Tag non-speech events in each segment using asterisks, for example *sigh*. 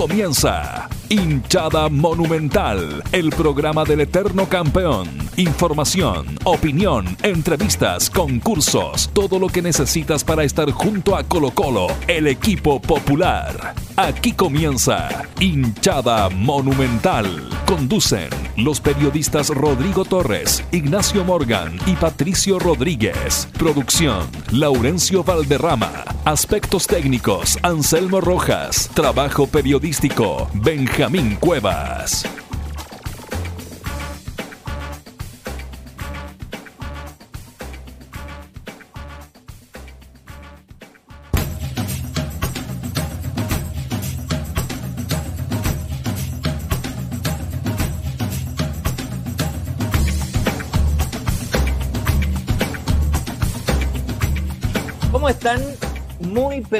comienza Hinchada Monumental, el programa del eterno campeón. Información, opinión, entrevistas, concursos, todo lo que necesitas para estar junto a Colo Colo, el equipo popular. Aquí comienza Hinchada Monumental. Conducen los periodistas Rodrigo Torres, Ignacio Morgan y Patricio Rodríguez. Producción, Laurencio Valderrama. Aspectos técnicos, Anselmo Rojas. Trabajo periodístico, Benjamín Cuevas.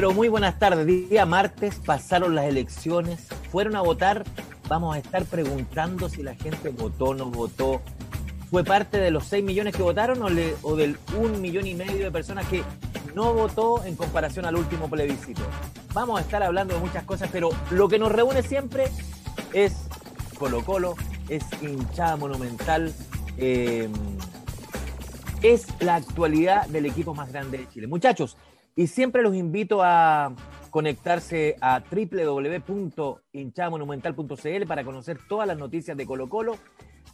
Pero muy buenas tardes. Día martes, pasaron las elecciones, fueron a votar. Vamos a estar preguntando si la gente votó no votó. ¿Fue parte de los 6 millones que votaron o del 1 millón y medio de personas que no votó en comparación al último plebiscito? Vamos a estar hablando de muchas cosas, pero lo que nos reúne siempre es Colo Colo, es hinchada monumental. eh, es la actualidad del equipo más grande de Chile. Muchachos, y siempre los invito a conectarse a www.hinchadamonumental.cl para conocer todas las noticias de Colo Colo.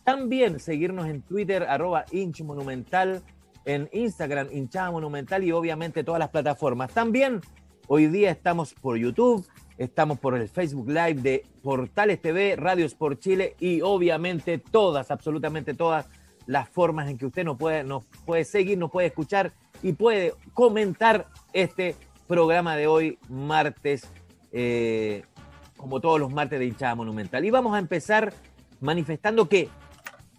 También seguirnos en Twitter, arroba hinchmonumental, en Instagram, hinchada monumental y obviamente todas las plataformas. También hoy día estamos por YouTube, estamos por el Facebook Live de Portales TV, Radios por Chile y obviamente todas, absolutamente todas las formas en que usted nos puede, nos puede seguir, nos puede escuchar y puede comentar este programa de hoy, martes, eh, como todos los martes de hinchada monumental. Y vamos a empezar manifestando que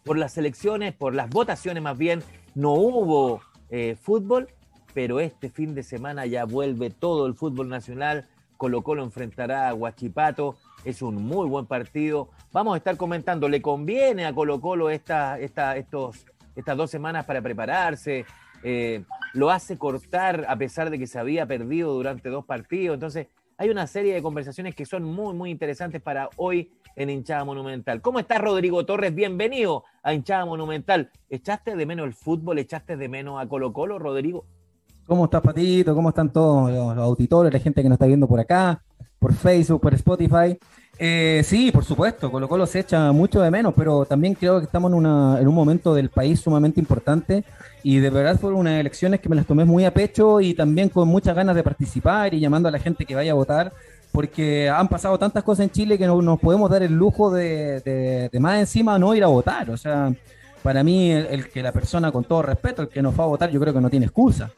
por las elecciones, por las votaciones más bien, no hubo eh, fútbol, pero este fin de semana ya vuelve todo el fútbol nacional. Colo Colo enfrentará a Huachipato, es un muy buen partido. Vamos a estar comentando, ¿le conviene a Colo Colo esta, estos, estas dos semanas para prepararse? Eh, ¿Lo hace cortar a pesar de que se había perdido durante dos partidos? Entonces, hay una serie de conversaciones que son muy, muy interesantes para hoy en Hinchada Monumental. ¿Cómo estás, Rodrigo Torres? Bienvenido a Hinchada Monumental. ¿Echaste de menos el fútbol? ¿Echaste de menos a Colo Colo, Rodrigo? ¿Cómo estás, Patito? ¿Cómo están todos los, los auditores, la gente que nos está viendo por acá, por Facebook, por Spotify? Eh, sí, por supuesto, Colo Colo se echa mucho de menos, pero también creo que estamos en, una, en un momento del país sumamente importante y de verdad fueron unas elecciones que me las tomé muy a pecho y también con muchas ganas de participar y llamando a la gente que vaya a votar, porque han pasado tantas cosas en Chile que no nos podemos dar el lujo de, de, más encima no ir a votar. O sea, para mí el, el que la persona, con todo respeto, el que no fue a votar, yo creo que no tiene excusa.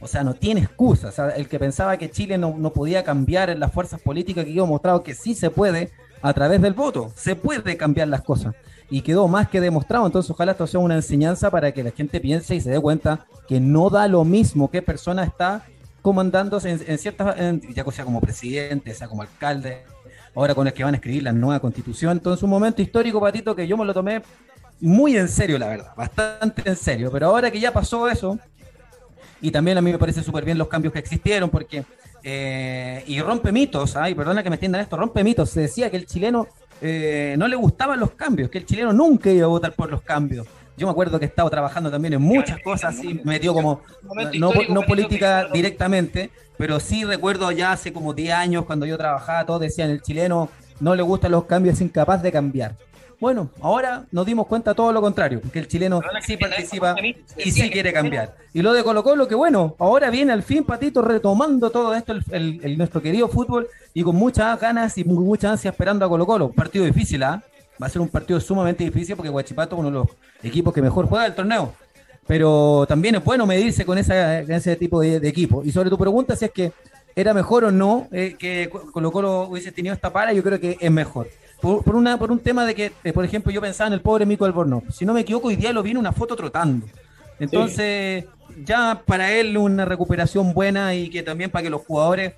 O sea, no tiene excusa. O sea, el que pensaba que Chile no, no podía cambiar en las fuerzas políticas que quedó mostrado que sí se puede a través del voto. Se puede cambiar las cosas. Y quedó más que demostrado. Entonces, ojalá esto sea una enseñanza para que la gente piense y se dé cuenta que no da lo mismo qué persona está comandándose en, ciertas, ya sea como presidente, sea como alcalde, ahora con el que van a escribir la nueva constitución. Entonces, un momento histórico, Patito, que yo me lo tomé muy en serio, la verdad, bastante en serio. Pero ahora que ya pasó eso, y también a mí me parece súper bien los cambios que existieron, porque, eh, y rompe mitos, ay, perdona que me entiendan esto, rompe mitos. Se decía que el chileno eh, no le gustaban los cambios, que el chileno nunca iba a votar por los cambios. Yo me acuerdo que he estado trabajando también en muchas cosas, así metido como, no, no política directamente, pero sí recuerdo ya hace como 10 años cuando yo trabajaba, todos decían, el chileno no le gustan los cambios, es incapaz de cambiar. Bueno, ahora nos dimos cuenta todo lo contrario, que el chileno sí participa y sí quiere cambiar. Y lo de Colo Colo, que bueno, ahora viene al fin Patito retomando todo esto, el, el- el- nuestro querido fútbol, y con muchas ganas y mu- mucha ansia esperando a Colo Colo. Partido difícil, ¿ah? Va a ser un partido sumamente difícil porque Guachipato es uno de los equipos que mejor juega el torneo. Pero también es bueno medirse con, esa, con ese tipo de, de equipo. Y sobre tu pregunta, si es que era mejor o no eh, que Colo Colo hubiese tenido esta para, yo creo que es mejor. Por, por una, por un tema de que, eh, por ejemplo, yo pensaba en el pobre Mico Albornoz. Si no me equivoco, hoy día lo vi en una foto trotando. Entonces, ya para él una recuperación buena y que también para que los jugadores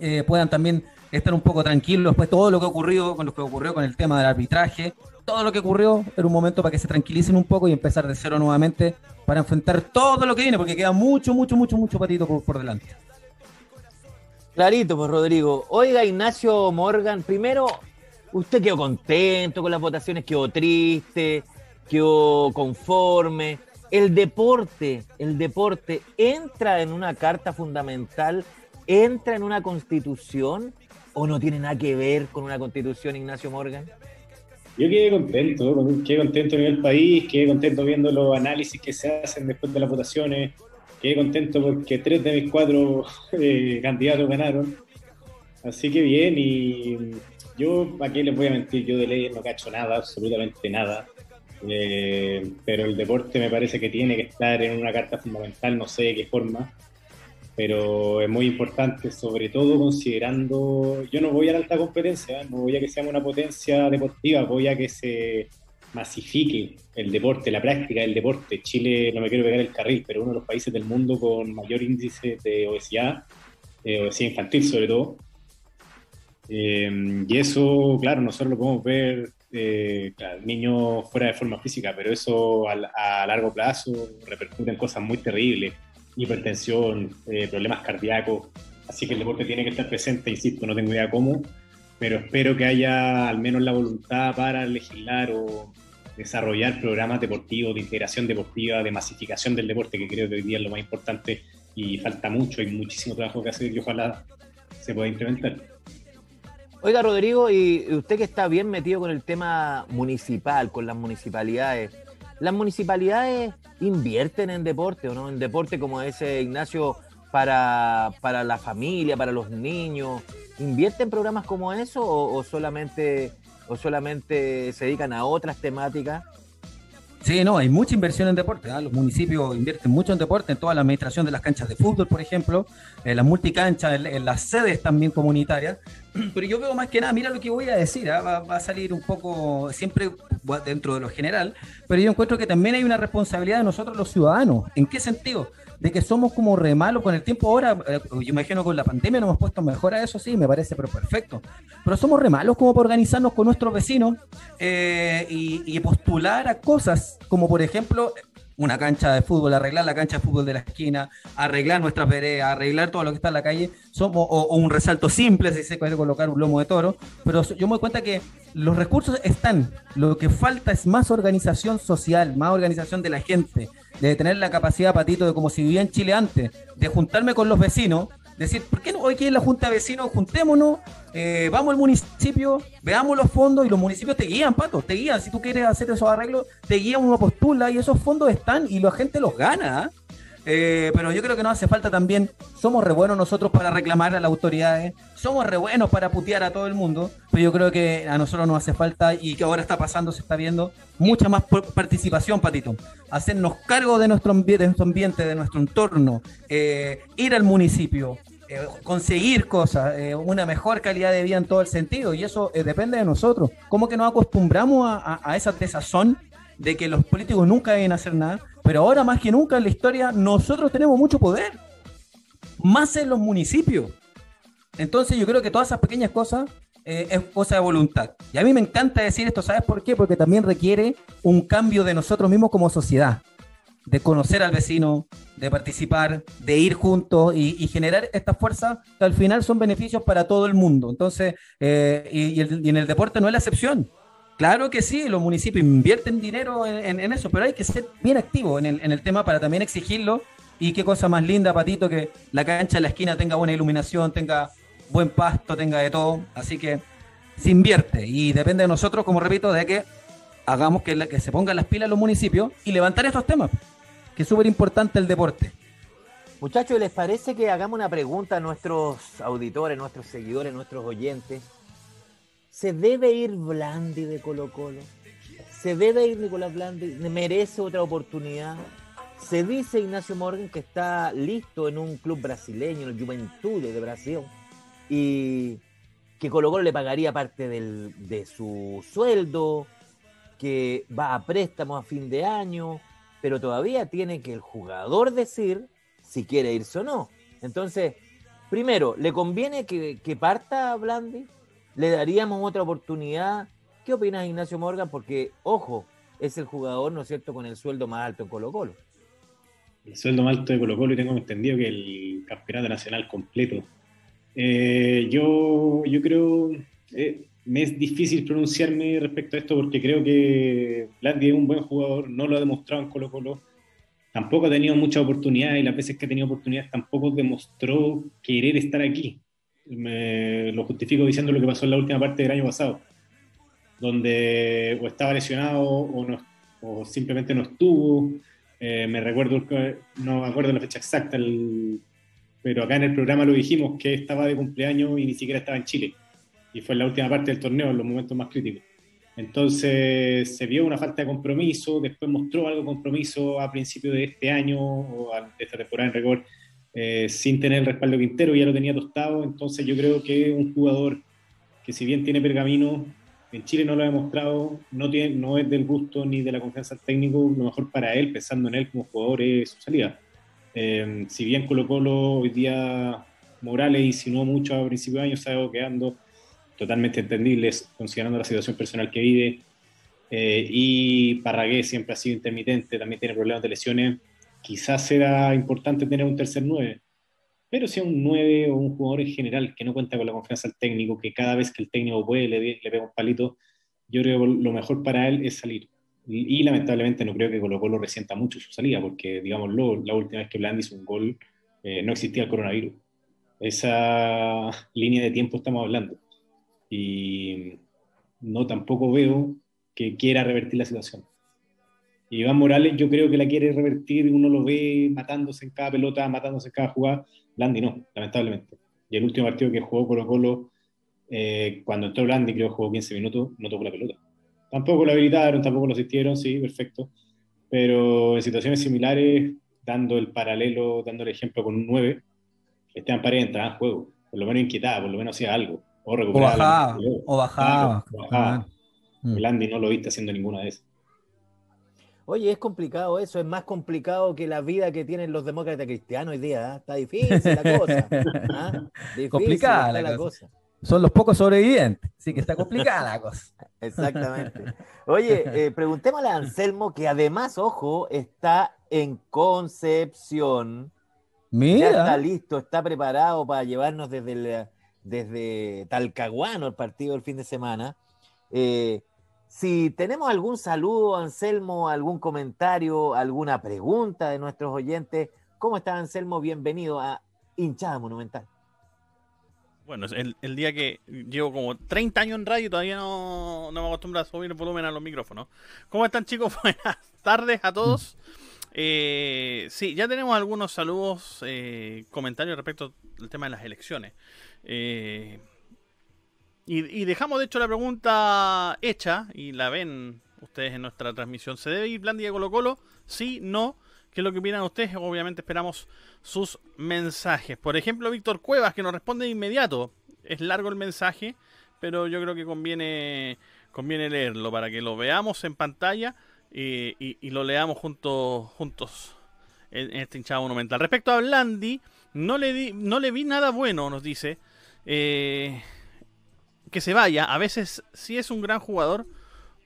eh, puedan también estar un poco tranquilos después de todo lo que ocurrió con lo que ocurrió con el tema del arbitraje, todo lo que ocurrió era un momento para que se tranquilicen un poco y empezar de cero nuevamente para enfrentar todo lo que viene, porque queda mucho, mucho, mucho, mucho patito por, por delante. Clarito, pues Rodrigo. Oiga, Ignacio Morgan, primero, usted quedó contento con las votaciones, quedó triste, quedó conforme. El deporte, el deporte entra en una carta fundamental, entra en una constitución o no tiene nada que ver con una constitución, Ignacio Morgan? Yo quedé contento, quedé contento en el país, quedé contento viendo los análisis que se hacen después de las votaciones, quedé contento porque tres de mis cuatro *laughs* eh, candidatos ganaron. Así que bien, y yo, ¿a qué les voy a mentir? Yo de ley no cacho nada, absolutamente nada. Eh, pero el deporte me parece que tiene que estar en una carta fundamental, no sé de qué forma pero es muy importante, sobre todo considerando, yo no voy a la alta competencia, no voy a que seamos una potencia deportiva, voy a que se masifique el deporte, la práctica del deporte. Chile, no me quiero pegar el carril, pero uno de los países del mundo con mayor índice de obesidad, eh, obesidad infantil sobre todo. Eh, y eso, claro, nosotros lo podemos ver, eh, niños fuera de forma física, pero eso a largo plazo repercute en cosas muy terribles hipertensión, eh, problemas cardíacos. Así que el deporte tiene que estar presente, insisto, no tengo idea cómo, pero espero que haya al menos la voluntad para legislar o desarrollar programas deportivos, de integración deportiva, de masificación del deporte, que creo que hoy día es lo más importante y falta mucho, hay muchísimo trabajo que hacer y ojalá se pueda implementar. Oiga, Rodrigo, y usted que está bien metido con el tema municipal, con las municipalidades, las municipalidades invierten en deporte, ¿o no? En deporte como ese, Ignacio, para, para la familia, para los niños. ¿Invierten programas como eso o, solamente, o solamente se dedican a otras temáticas? Sí, no, hay mucha inversión en deporte. ¿ah? Los municipios invierten mucho en deporte, en toda la administración de las canchas de fútbol, por ejemplo, en las multicanchas, en, las sedes también comunitarias. *clears throat* Pero yo veo más que nada, mira lo que voy a decir, ¿ah? va, va, a salir un poco siempre dentro de lo general, pero yo encuentro que también hay una responsabilidad de nosotros los ciudadanos. ¿En qué sentido? De que somos como re malos con el tiempo. Ahora, eh, yo imagino con la pandemia nos hemos puesto mejor a eso, sí, me parece, pero perfecto. Pero somos re malos como para organizarnos con nuestros vecinos eh, y, postular a cosas como, por ejemplo, una cancha de fútbol, arreglar la cancha de fútbol de la esquina, arreglar nuestras veredas, arreglar todo lo que está en la calle, somos, o, un resalto simple si se puede colocar un lomo de toro, pero yo me doy cuenta que los recursos están, lo que falta es más organización social, más organización de la gente, de tener la capacidad, Patito, de como si vivía en Chile antes, de juntarme con los vecinos, decir, ¿por qué no hoy aquí en la Junta de Vecinos juntémonos, eh, vamos al municipio, veamos los fondos y los municipios te guían, Pato, te guían, si tú quieres hacer esos arreglos, te guían, uno postula y esos fondos están y la gente los gana. ¿ah? Eh, pero yo creo que no hace falta también, somos re buenos nosotros para reclamar a las autoridades, somos re buenos para putear a todo el mundo, pero yo creo que a nosotros nos hace falta y que ahora está pasando, se está viendo, mucha más participación, Patito. Hacernos cargo de nuestro, de nuestro ambiente, de nuestro entorno, eh, ir al municipio, eh, conseguir cosas, una mejor calidad de vida en todo el sentido, y eso depende de nosotros. ¿Cómo que nos acostumbramos a, a esa desazón de que los políticos nunca deben hacer nada? Pero ahora más que nunca en la historia nosotros tenemos mucho poder, más en los municipios. Entonces yo creo que todas esas pequeñas cosas eh, es cosa de voluntad. Y a mí me encanta decir esto, ¿sabes por qué? Porque también requiere un cambio de nosotros mismos como sociedad, de conocer al vecino, de participar, de ir juntos y, generar estas fuerzas que al final son beneficios para todo el mundo. Entonces, eh, y, en el deporte no es la excepción. Claro que sí, los municipios invierten dinero en, eso, pero hay que ser bien activo en el, tema para también exigirlo. Y qué cosa más linda, Patito, que la cancha de la esquina tenga buena iluminación, tenga buen pasto, tenga de todo. Así que se invierte y depende de nosotros, como repito, de que hagamos que, que se pongan las pilas los municipios y levantar estos temas, que es súper importante el deporte. Muchachos, ¿les parece que hagamos una pregunta a nuestros auditores, nuestros seguidores, nuestros oyentes? ¿Se debe ir Blandi de Colo Colo? ¿Se debe ir Nicolás Blandi? ¿Merece otra oportunidad? Se dice Ignacio Morgan que está listo en un club brasileño, el Juventud de Brasil, y que Colo Colo le pagaría parte de su sueldo, que va a préstamo a fin de año, pero todavía tiene que el jugador decir si quiere irse o no. Entonces, primero, ¿le conviene que, que parta Blandi? Le daríamos otra oportunidad. ¿Qué opinas, Ignacio Morgan? Porque, ojo, es el jugador, ¿no es cierto?, con el sueldo más alto en Colo Colo. El sueldo más alto de Colo Colo y tengo entendido que el campeonato nacional completo. Eh, yo, yo creo, eh, me es difícil pronunciarme respecto a esto porque creo que Blandi es un buen jugador, no lo ha demostrado en Colo Colo, tampoco ha tenido mucha oportunidad y las veces que ha tenido oportunidades tampoco demostró querer estar aquí. Me lo justifico diciendo lo que pasó en la última parte del año pasado, donde o estaba lesionado o, no, simplemente no estuvo. Eh, me recuerdo, no me acuerdo la fecha exacta, pero acá en el programa lo dijimos que estaba de cumpleaños y ni siquiera estaba en Chile y fue en la última parte del torneo, en los momentos más críticos. Entonces se vio una falta de compromiso, después mostró algo de compromiso a principio de este año o de esta temporada en récord, eh, sin tener el respaldo Quintero, ya lo tenía tostado, entonces yo creo que un jugador que si bien tiene pergamino, en Chile no lo ha demostrado, no, tiene, no es del gusto ni de la confianza técnico, lo mejor para él, pensando en él como jugador, es su salida. Eh, si bien Colo Colo hoy día Morales insinuó mucho a principio de año, se ha ido quedando totalmente entendibles considerando la situación personal que vive. Eh, y Parragué siempre ha sido intermitente, también tiene problemas de lesiones. Quizás era importante tener un tercer 9, pero si un 9 o un jugador en general que no cuenta con la confianza del técnico, que cada vez que el técnico puede le, le pega un palito, yo creo que lo mejor para él es salir. Y, lamentablemente no creo que Colo Colo resienta mucho su salida, porque, digámoslo, la última vez que Blandi hizo un gol eh, no existía el coronavirus. Esa línea de tiempo estamos hablando y no tampoco veo que quiera revertir la situación. Iván Morales yo creo que la quiere revertir, uno lo ve matándose en cada pelota, matándose en cada jugada, Blandi no, lamentablemente. Y el último partido que jugó Colo Colo, eh, cuando entró Blandi, creo que jugó 15 minutos, no tocó la pelota. Tampoco lo habilitaron, tampoco lo asistieron, sí, perfecto. Pero en situaciones similares, dando el paralelo, dando el ejemplo con un 9, Esteban Paredes entraba en juego, por lo menos inquietaba, por lo menos hacía algo. O, bajaba. O bajaba. Mm. El Andy no lo viste haciendo ninguna de esas. Oye, es complicado eso, es más complicado que la vida que tienen los demócratas cristianos hoy día. ¿eh? Está difícil la cosa. *laughs* ¿eh? complicada la, cosa. Son los pocos sobrevivientes, sí que está complicada la cosa. *laughs* Exactamente. Oye, eh, preguntémosle a Anselmo, que además, ojo, está en Concepción. Mira. Ya está listo, está preparado para llevarnos desde el desde Talcahuano el partido del fin de semana. Eh, si tenemos algún saludo, Anselmo, algún comentario, alguna pregunta de nuestros oyentes, ¿cómo está Anselmo? Bienvenido a Hinchada Monumental. Bueno, el, el día que llevo como 30 años en radio y todavía no, no me acostumbro a subir el volumen a los micrófonos. ¿Cómo están chicos? *laughs* Buenas tardes a todos. Eh, sí, ya tenemos algunos saludos, eh, comentarios respecto al tema de las elecciones. Eh, y, dejamos de hecho la pregunta hecha y la ven ustedes en nuestra transmisión. ¿Se debe ir Blandi de Colo Colo? Sí, no. ¿Qué es lo que opinan ustedes? Obviamente esperamos sus mensajes. Por ejemplo, Víctor Cuevas, que nos responde de inmediato. Es largo el mensaje, pero yo creo que conviene, conviene leerlo para que lo veamos en pantalla y, lo leamos juntos, juntos en, este hinchado monumental. Respecto a Blandi, no le, di, no le vi nada bueno, nos dice. Eh, que se vaya, a veces sí es un gran jugador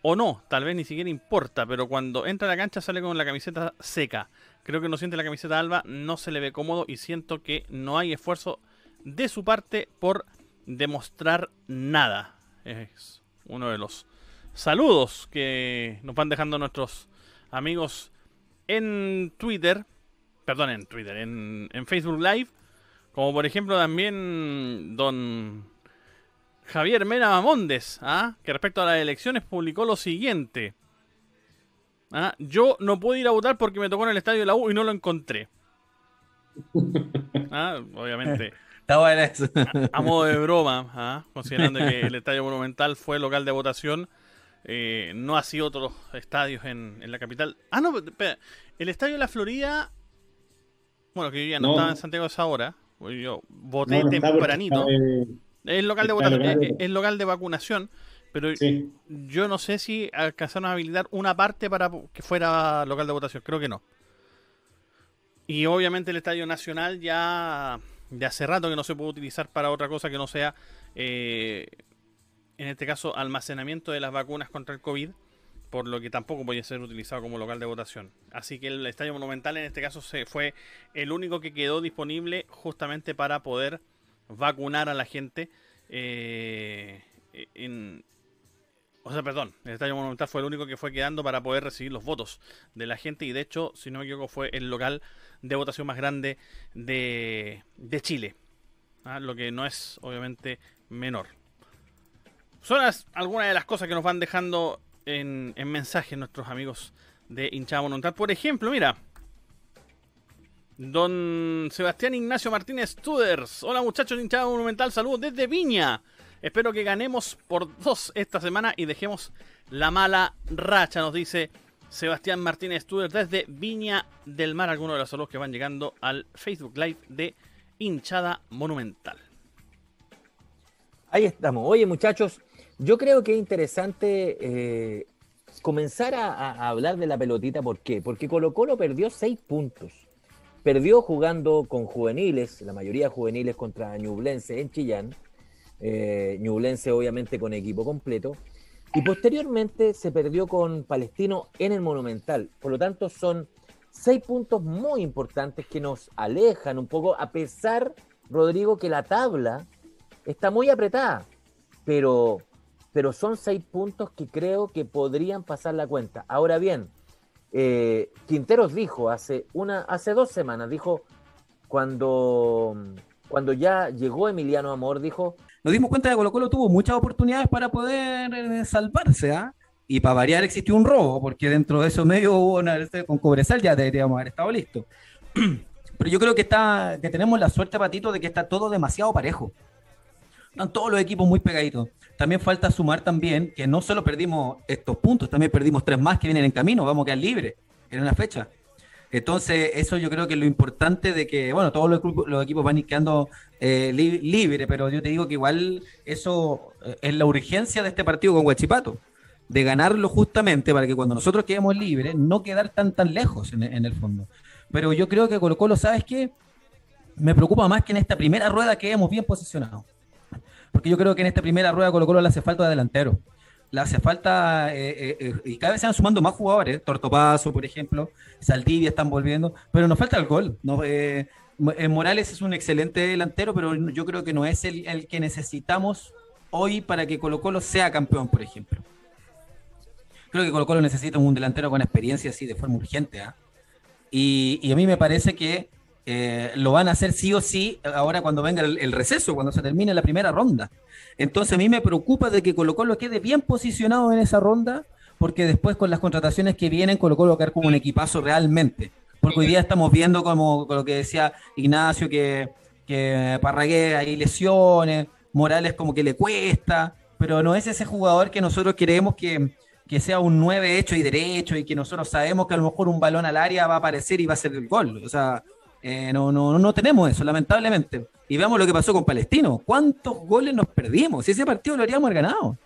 o no, tal vez ni siquiera importa, pero cuando entra a la cancha sale con la camiseta seca. Creo que no siente la camiseta alba, no se le ve cómodo y siento que no hay esfuerzo de su parte por demostrar nada. Es uno de los saludos que nos van dejando nuestros amigos en Twitter, perdón, en Twitter, en, en Facebook Live como por ejemplo también don Javier Mena Mamondes, ¿ah? que respecto a las elecciones publicó lo siguiente. ¿ah? Yo no pude ir a votar porque me tocó en el estadio de la U y no lo encontré. *laughs* ¿Ah? Obviamente. Está bueno eso. A, modo de broma, ¿ah? considerando que el estadio monumental fue local de votación, eh, no así otros estadios en, en, la capital. Ah, no, espera. El estadio de la Florida, bueno, que yo ya no, estaba en Santiago a esa hora, yo voté tempranito. Es local de votación, es, local de vacunación, pero yo no sé si alcanzaron a habilitar una parte para que fuera local de votación, creo que no. Y obviamente el Estadio Nacional ya de hace rato que no se puede utilizar para otra cosa que no sea, eh, en este caso, almacenamiento de las vacunas contra el COVID por lo que tampoco podía ser utilizado como local de votación. Así que el Estadio Monumental en este caso se fue el único que quedó disponible justamente para poder vacunar a la gente. Eh, en, o sea, perdón, el Estadio Monumental fue el único que fue quedando para poder recibir los votos de la gente y de hecho, si no me equivoco, fue el local de votación más grande de, de Chile. ¿ah? Lo que no es, obviamente, menor. Son algunas de las cosas que nos van dejando en, en mensajes nuestros amigos de hinchada monumental. Por ejemplo, mira, don Sebastián Ignacio Martínez Tuders. Hola muchachos hinchada monumental, saludos desde Viña. Espero que ganemos por dos esta semana y dejemos la mala racha, nos dice Sebastián Martínez Tuders desde Viña del Mar. Algunos de los saludos que van llegando al Facebook Live de hinchada monumental. Ahí estamos. Oye muchachos, yo creo que es interesante eh, comenzar a, hablar de la pelotita. ¿Por qué? Porque Colo Colo perdió seis puntos. Perdió jugando con juveniles, la mayoría juveniles contra Ñublense en Chillán. Eh, Ñublense obviamente con equipo completo. Y posteriormente se perdió con Palestino en el Monumental. Por lo tanto, son seis puntos muy importantes que nos alejan un poco, a pesar, Rodrigo, que la tabla está muy apretada. Pero pero son seis puntos que creo que podrían pasar la cuenta. Ahora bien, eh, Quinteros dijo hace, una, hace dos semanas, dijo, cuando, cuando ya llegó Emiliano Amor, dijo... Nos dimos cuenta de que Colo Colo tuvo muchas oportunidades para poder eh, salvarse, ¿ah? Y para variar existió un robo, porque dentro de eso medio hubo una, este, con Cobresal ya deberíamos haber estado listos. *clears throat* Pero yo creo que está que tenemos la suerte, Patito, de que está todo demasiado parejo. Están todos los equipos muy pegaditos también falta sumar también que no solo perdimos estos puntos, también perdimos tres más que vienen en camino, vamos a quedar libres en una fecha. Entonces, eso yo creo que es lo importante de que, bueno, todos los, equipos van quedando eh, libres, pero yo te digo que igual eso eh, es la urgencia de este partido con Huachipato, de ganarlo justamente para que cuando nosotros quedemos libres, no quedar tan tan lejos en, el fondo. Pero yo creo que Colo Colo, ¿sabes qué? Me preocupa más que en esta primera rueda que hemos bien posicionado porque yo creo que en esta primera rueda Colo Colo le hace falta de delantero. Le hace falta, eh, eh, eh, y cada vez se van sumando más jugadores, Tortopaso, por ejemplo, Saldivia están volviendo, pero nos falta el gol. No, Morales es un excelente delantero, pero yo creo que no es el, que necesitamos hoy para que Colo Colo sea campeón, por ejemplo. Creo que Colo Colo necesita un delantero con experiencia así de forma urgente. Y, y, a mí me parece que eh, lo van a hacer sí o sí ahora cuando venga el, receso, cuando se termine la primera ronda. Entonces a mí me preocupa de que Colo Colo quede bien posicionado en esa ronda, porque después con las contrataciones que vienen Colo Colo va a quedar como un equipazo realmente. Porque hoy día estamos viendo como lo que decía Ignacio, que, que Parragué hay lesiones, Morales como que le cuesta, pero no es ese jugador que nosotros queremos que, que sea un 9 hecho y derecho y que nosotros sabemos que a lo mejor un balón al área va a aparecer y va a ser el gol. O sea, eh, no, no, no tenemos eso, lamentablemente. Y veamos lo que pasó con Palestino. ¿Cuántos goles nos perdimos? Si ese partido lo habríamos ganado.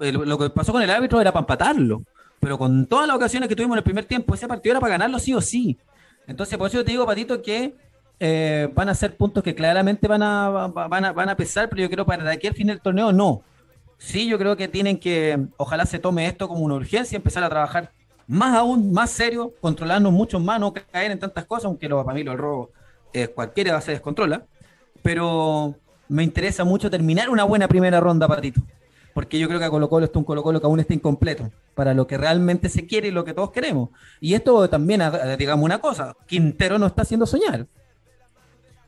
lo que pasó con el árbitro era para empatarlo. Pero con todas las ocasiones que tuvimos en el primer tiempo, ese partido era para ganarlo sí o sí. Entonces, por eso te digo, Patito, que eh, van a ser puntos que claramente van a, van, a, van a pesar, pero yo creo para aquí al fin del torneo no. Sí, yo creo que tienen que, ojalá se tome esto como una urgencia, empezar a trabajar más aún, más serio, controlarnos mucho más, no caer en tantas cosas, aunque lo, para mí el robo eh, cualquiera se descontrola. Pero me interesa mucho terminar una buena primera ronda, Patito. Porque yo creo que a Colo Colo está un Colo Colo que aún está incompleto para lo que realmente se quiere y lo que todos queremos. Y esto también, digamos una cosa, Quintero no está haciendo soñar.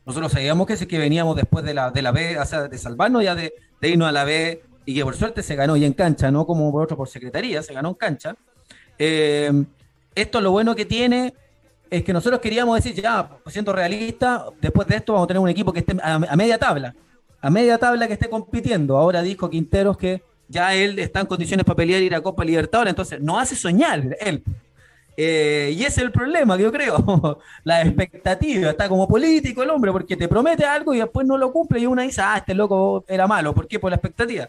Nosotros sabíamos que, que veníamos después de la, de la B, o sea, de salvarnos ya de, de irnos a la B y que por suerte se ganó y en cancha, no como por otro por secretaría, se ganó en cancha. Eh, esto lo bueno que tiene es que nosotros queríamos decir, ya, siendo realista, después de esto vamos a tener un equipo que esté a, media tabla, a media tabla que esté compitiendo. Ahora dijo Quinteros que ya él está en condiciones para pelear ir a Copa Libertadores, entonces no hace soñar él. Eh, y ese es el problema, que yo creo. *laughs* la expectativa, está como político el hombre, porque te promete algo y después no lo cumple y uno dice, ah, este loco era malo. ¿Por qué? Por la expectativa.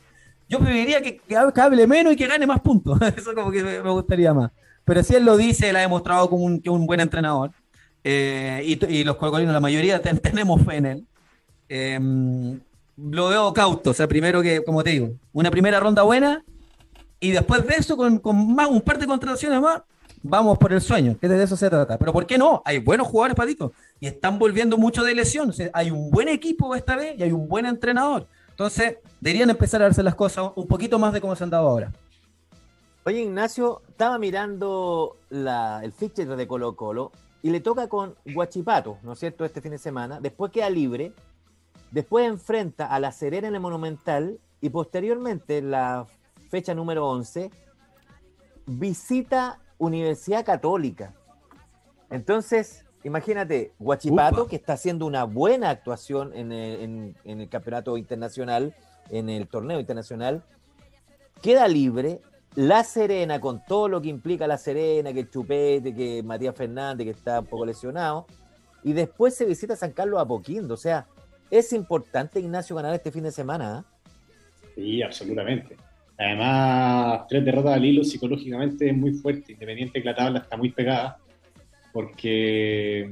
Yo preferiría que, que, hable menos y que gane más puntos. *laughs* Eso como que me gustaría más. Pero si él lo dice, él ha demostrado como un, que un buen entrenador. Eh, y, los colocolinos, la mayoría, *laughs* tenemos fe en él. Em, lo veo cauto. O sea, primero que, como te digo, una primera ronda buena. Y después de eso, con, más, un par de contrataciones más, vamos por el sueño, que de eso se trata. Pero ¿por qué no? Hay buenos jugadores, Patito, y están volviendo mucho de lesión. hay un buen equipo esta vez y hay un buen entrenador. Entonces, deberían empezar a darse las cosas un poquito más de cómo se han dado ahora. Oye, Ignacio, estaba mirando el fixture de Colo Colo y le toca con Guachipato, ¿no es cierto?, este fin de semana. Después queda libre, después enfrenta a La Serena en el Monumental y posteriormente, la fecha número 11, visita Universidad Católica. Entonces, imagínate, Guachipato, que está haciendo una buena actuación en el, campeonato internacional, en el torneo internacional, queda libre. La Serena, con todo lo que implica La Serena, que el Chupete, que Matías Fernández, que está un poco lesionado, y después se visita San Carlos Apoquindo. O sea, es importante, Ignacio, ganar este fin de semana. ¿eh? Sí, absolutamente. Además, tres derrotas al hilo psicológicamente es muy fuerte, independiente que la tabla está muy pegada, porque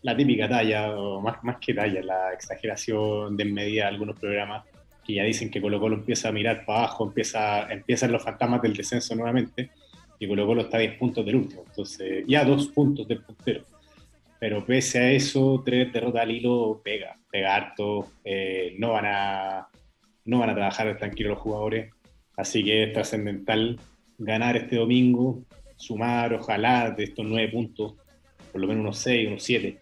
la típica talla, o más, más que talla, la exageración de medida de algunos programas que ya dicen que Colo Colo empieza a mirar para abajo, empieza, empiezan los fantasmas del descenso nuevamente, y Colo Colo está a 10 puntos del último, entonces ya dos puntos del puntero. Pero pese a eso, tres derrotas al hilo pega, pega harto, eh, no, van a, no van a trabajar tranquilos los jugadores, Así que es trascendental ganar este domingo, sumar, ojalá, de estos nueve puntos, por lo menos unos seis, unos siete.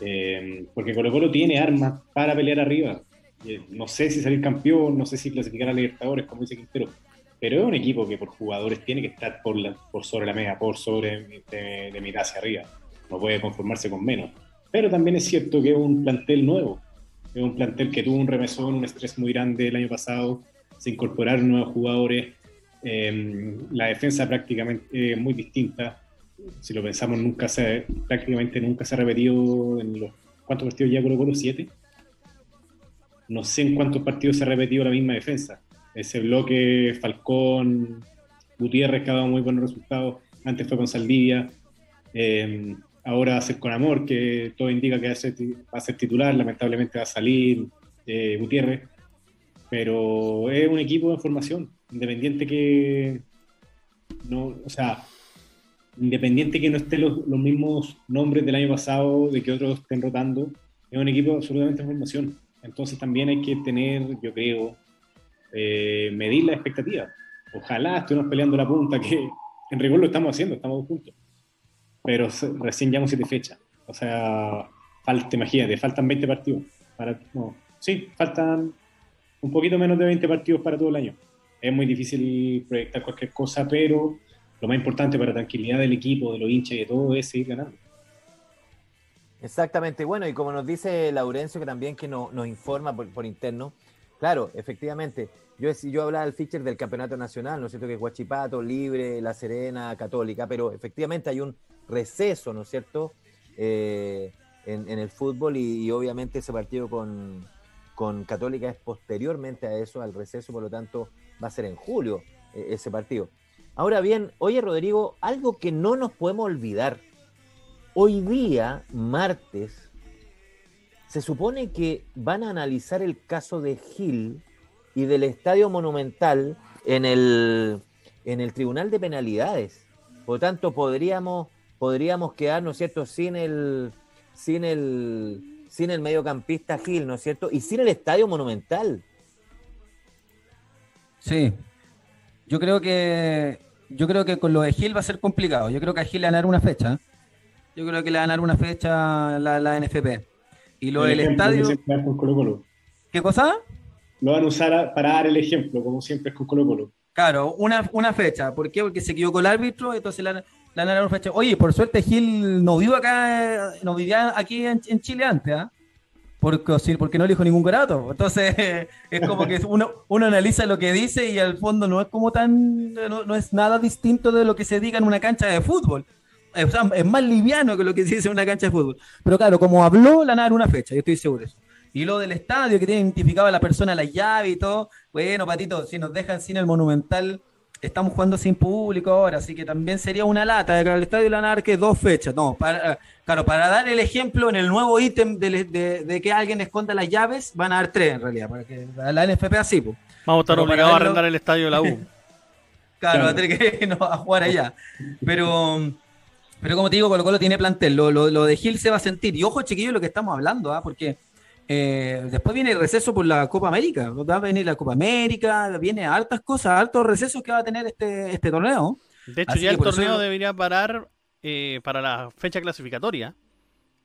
Eh, porque Colo Colo tiene armas para pelear arriba. Eh, no sé si salir campeón, no sé si clasificar a Libertadores, como dice Quintero, pero es un equipo que por jugadores tiene que estar por, por sobre la media, por sobre de, de mitad hacia arriba. No puede conformarse con menos. Pero también es cierto que es un plantel nuevo. Es un plantel que tuvo un remesón, un estrés muy grande el año pasado se incorporaron nuevos jugadores, eh, la defensa prácticamente muy distinta. Si lo pensamos, nunca se, prácticamente nunca se ha repetido en los. ¿Cuántos partidos ya Colo Colo? ¿Siete? No sé en cuántos partidos se ha repetido la misma defensa. Ese bloque Falcón, Gutiérrez que ha dado muy buenos resultados. Antes fue con Saldivia. Eh, ahora va a ser con Amor, que todo indica que va a ser, titular. Lamentablemente va a salir eh, Gutiérrez pero es un equipo de formación, independiente que no, o sea, independiente que no estén los, mismos nombres del año pasado, de que otros estén rotando, es un equipo absolutamente de formación. Entonces también hay que tener, yo creo, eh, medir la expectativa. Ojalá estemos peleando la punta, que en rigor lo estamos haciendo, estamos juntos. Pero recién llevamos siete fechas. O sea, falta, imagínate, faltan 20 partidos. Para, no, sí, faltan un poquito menos de 20 partidos para todo el año. Es muy difícil proyectar cualquier cosa, pero lo más importante para la tranquilidad del equipo, de los hinchas y de todo es seguir ganando. Exactamente, bueno, y como nos dice Laurencio, que también que nos informa por, interno, claro, efectivamente, yo, yo hablaba del feature del campeonato nacional, ¿no es cierto? Que es Guachipato, Libre, La Serena, Católica, pero efectivamente hay un receso, ¿no es cierto? Eh, en, el fútbol y obviamente ese partido con, con Católica es posteriormente a eso, al receso, por lo tanto va a ser en julio eh, ese partido. Ahora bien, oye Rodrigo, algo que no nos podemos olvidar. Hoy día, martes, se supone que van a analizar el caso de Gil y del Estadio Monumental en el, en el Tribunal de Penalidades. Por lo tanto, podríamos, podríamos quedarnos, ¿cierto?, sin el, sin el, sin el mediocampista Gil, ¿no es cierto? Y sin el estadio monumental. Sí. Yo creo que yo creo que con lo de Gil va a ser complicado. Yo creo que a Gil le van a dar una fecha. Yo creo que le van a dar una fecha la, la NFP. Y lo del estadio. ¿Qué cosa? Lo van a usar para dar el ejemplo, como siempre es con Colo Colo. Claro, una, una fecha. ¿Por qué? Porque se equivocó el árbitro, entonces la, Oye, por suerte Gil no vive acá, no vivía aquí en, Chile antes, ¿ah? Porque, porque no le dijo ningún grato. Entonces, *laughs* es como que uno, uno analiza lo que dice y al fondo no es como tan, no, es nada distinto de lo que se diga en una cancha de fútbol. Es, más liviano que lo que se dice en una cancha de fútbol. Pero claro, como habló, la nada una fecha, yo estoy seguro de eso. Y lo del estadio, que tiene identificado a la persona la llave y todo. Bueno, Patito, si nos dejan sin el monumental, estamos jugando sin público ahora, así que también sería una lata de que el estadio la que dos fechas. No, para, claro, para dar el ejemplo en el nuevo ítem de, que alguien esconda las llaves, van a dar tres en realidad, para que la NFP así. Vamos a estar obligados a arrendar el estadio de la U. *laughs* Claro, va a tener que *laughs* irnos a jugar allá. Pero, pero como te digo, Colo Colo tiene plantel. Lo, lo, lo de Gil se va a sentir. Y ojo, chiquillos, lo que estamos hablando, ¿ah? porque eh, después viene el receso por la Copa América. Va a venir la Copa América, viene hartas cosas, hartos recesos que va a tener este, este torneo. De hecho, Así ya el eso torneo debería parar eh, para la fecha clasificatoria.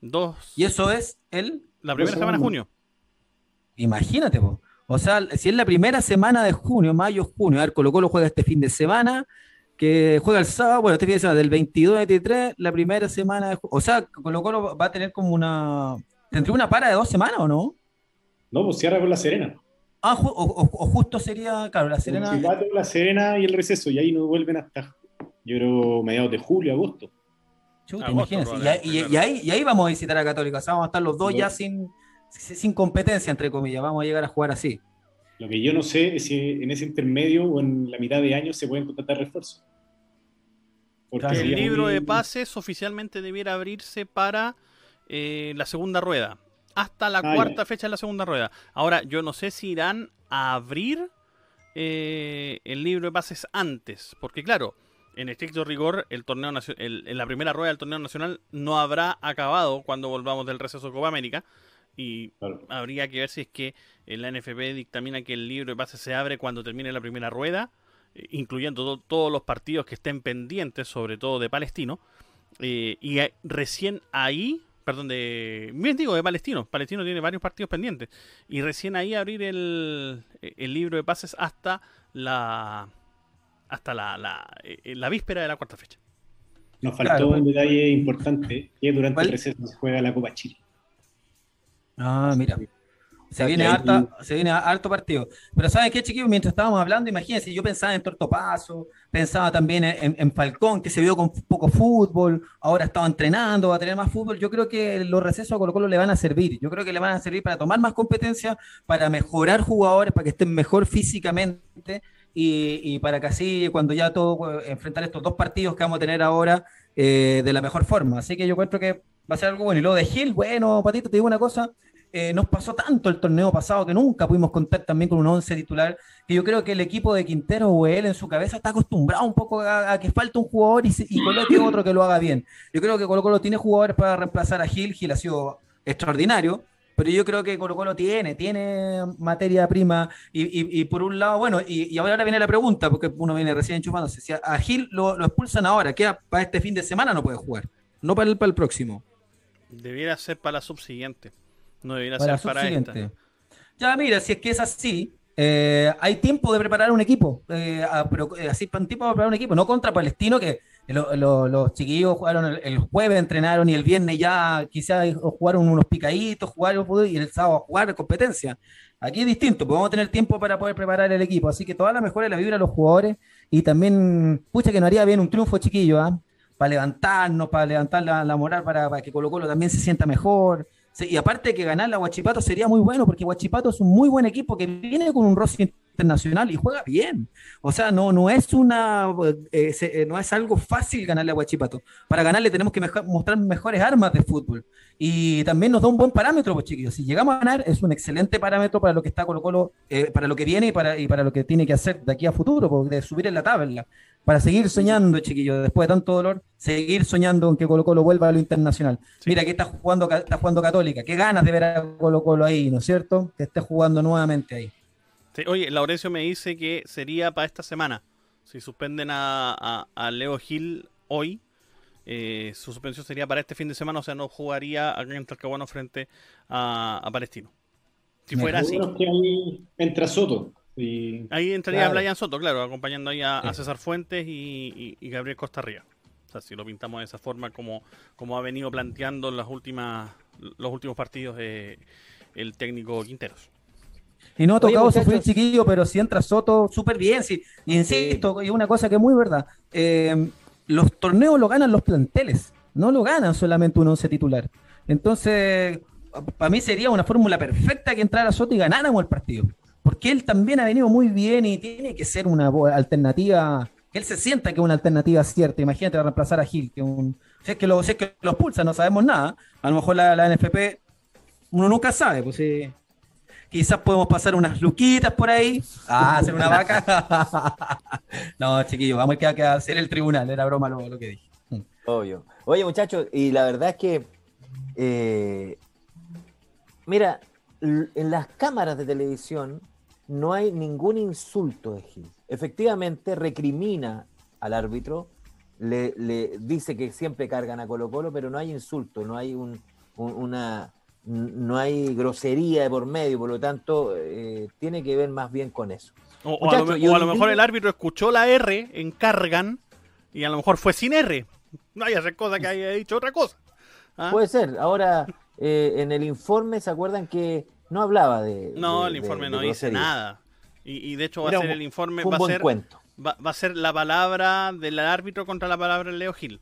Dos. Y eso es el. La primera semana de junio. Imagínate, po. O sea, si es la primera semana de junio, mayo, junio, a ver, Colo Colo juega este fin de semana, que juega el sábado, bueno, este fin de semana, del 22 al 23, la primera semana de ju- O sea, Colo Colo va a tener como una. ¿Tendría una para de dos semanas o no? No, pues cierra con la Serena. Ah, ju- o, o- o justo sería, claro, la Serena. Huachipato, la Serena y el receso, y ahí no vuelven hasta, yo creo, mediados de julio, agosto. Chuta, Agosto, imagínense. Y, ahí- y- ahí, y ahí vamos a visitar a Católica. O sea, vamos a estar los dos No. ya sin, sin competencia, entre comillas. Vamos a llegar a jugar así. Lo que yo no sé es si en ese intermedio o en la mitad de año se pueden contratar refuerzos. Porque Claro. El libro muy- de pases oficialmente debiera abrirse para eh, la segunda rueda. Hasta la Ah, cuarta ya. fecha de la segunda rueda. Ahora, yo no sé si irán a abrir eh, el libro de pases antes. Porque claro, en estricto rigor, el torneo el- en la primera rueda del torneo nacional no habrá acabado cuando volvamos del receso Copa América. Y Claro. habría que ver si es que la NFP dictamina que el libro de pases se abre cuando termine la primera rueda, eh, incluyendo to- todos los partidos que estén pendientes, sobre todo de Palestino. eh, y recién ahí, perdón, de. Bien digo, de Palestino. Palestino tiene varios partidos pendientes. Y recién ahí abrir el, el libro de pases hasta la. hasta la, la, eh, la víspera de la cuarta fecha. Nos faltó Claro, un detalle importante, que durante ¿Cuál? el receso se juega la Copa Chile. Ah, mira. Se viene, harta, se viene harto partido. Pero ¿saben qué, chiquillos? Mientras estábamos hablando, imagínense, yo pensaba en Tortopaso, pensaba también en, en Falcón, que se vio con poco fútbol, ahora estaba entrenando, va a tener más fútbol. Yo creo que los recesos a Colo Colo le van a servir. Yo creo que le van a servir para tomar más competencia, para mejorar jugadores, para que estén mejor físicamente y, y para que así, cuando ya todo, eh, enfrentar estos dos partidos que vamos a tener ahora eh, de la mejor forma. Así que yo encuentro que va a ser algo bueno. Y lo de Gil, bueno, Patito, te digo una cosa. Eh, nos pasó tanto el torneo pasado que nunca pudimos contar también con un 11 titular, que yo creo que el equipo de Quintero o él en su cabeza está acostumbrado un poco a, a que falta un jugador y, se- y coloque otro que lo haga bien. Yo creo que Colo Colo tiene jugadores para reemplazar a Gil, Gil ha sido extraordinario, pero yo creo que Colo Colo tiene, tiene materia prima y, por un lado, bueno, y, ahora viene la pregunta, porque uno viene recién enchufándose, si a, Gil lo, lo expulsan ahora, queda para este fin de semana no puede jugar, no para el, para el próximo. Debiera ser para la subsiguiente. No debiera Para ser para esta. Ya, mira, si es que es así, eh, hay tiempo de preparar un equipo. eh, a- pero eh, así, un tiempo de preparar un equipo, no contra Palestino, que lo- lo- los chiquillos jugaron el, el jueves, entrenaron y el viernes ya quizás jugaron unos picaditos, jugaron fútbol y el sábado a jugar competencia. Aquí es distinto, podemos tener tiempo para poder preparar el equipo. Así que toda la mejora la vibra a los jugadores y también, pucha, que no haría bien un triunfo chiquillo, ¿ah? Para levantarnos, para levantar la, la moral, para, para que Colo Colo también se sienta mejor. Y aparte que ganar la Huachipato sería muy bueno, porque Huachipato es un muy buen equipo que viene con un roster internacional y juega bien. O sea, no, no es una eh, eh, no es algo fácil ganarle a Huachipato. Para ganarle tenemos que mostrar mejores armas de fútbol. Y también nos da un buen parámetro, pues chiquillos. Si llegamos a ganar, es un excelente parámetro para lo que está Colo Colo, eh, para lo que viene y para, y para lo que tiene que hacer de aquí a futuro, pues, de subir en la tabla. Para seguir soñando, chiquillos, después de tanto dolor, seguir soñando con que Colo Colo vuelva a lo internacional. Sí. Mira que está jugando, está jugando Católica. Qué ganas de ver a Colo Colo ahí, ¿no es cierto? Que esté jugando nuevamente ahí. Sí, oye, Laurencio me dice que sería para esta semana. Si suspenden a, a- a Leo Gil hoy, eh, su suspensión sería para este fin de semana, o sea, no jugaría acá en Talcahuano frente a, a Palestino. Si Me fuera así, que ahí entra Soto. Y ahí entraría Claro. Brian Soto, claro, acompañando ahí a. César Fuentes y, y- y Gabriel Costa Arriba. O sea, si lo pintamos de esa forma como, como ha venido planteando en las últimas, los últimos partidos eh, el técnico Quinteros. Y no ha Oye, tocado muchachos. sufrir chiquillo, pero si entra Soto, súper bien. Sí. Y insisto, y una cosa que es muy verdad. eh, los torneos lo ganan los planteles, no lo ganan solamente un once titular. Entonces, para mí sería una fórmula perfecta que entrara Soto y ganáramos el partido. Porque él también ha venido muy bien y tiene que ser una alternativa, que él se sienta que es una alternativa cierta. Imagínate reemplazar a Gil, si es que lo, si es que los pulsa, no sabemos nada. A lo mejor la, NFP, uno nunca sabe, pues sí. Quizás podemos pasar unas luquitas por ahí. Ah, hacer una vaca. *laughs* no, chiquillos, vamos a que hacer el tribunal. Era broma lo, lo que dije. Obvio. Oye, muchachos, y la verdad es que, eh, mira, en las cámaras de televisión no hay ningún insulto de Gil. Efectivamente, recrimina al árbitro, le, dice que siempre cargan a Colo Colo, pero no hay insulto, no hay un, una no hay grosería de por medio, por lo tanto, eh, tiene que ver más bien con eso. O, a, lo, mejor el árbitro escuchó la R en cargan y a lo mejor fue sin R. No hay hacer cosa que haya dicho otra cosa. ¿ah? Puede ser. Ahora, eh, en el informe, ¿se acuerdan que no hablaba de. No, el informe no dice nada. Y, de hecho va a ser el informe. Va a ser, cuento. Va, a ser la palabra del árbitro contra la palabra de Leo Gil.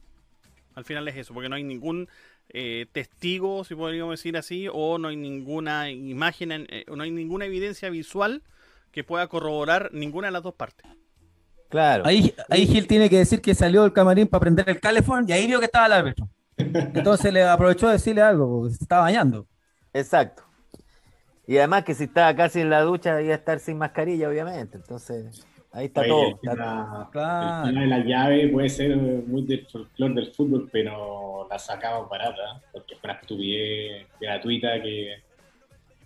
Al final es eso, porque no hay ningún eh, testigo, si podríamos decir así, o no hay ninguna imagen, eh, no hay ninguna evidencia visual que pueda corroborar ninguna de las dos partes. Claro. Ahí, ahí Gil tiene que decir que salió del camarín para prender el calefón y ahí vio que estaba el árbitro. Entonces le aprovechó de decirle algo, porque se estaba bañando. Exacto. Y además que si estaba casi en la ducha debía estar sin mascarilla, obviamente. Entonces, ahí está todo. claro. el de la llave puede ser muy del folclore del fútbol, pero la sacaba barata, porque fue una estupidez gratuita que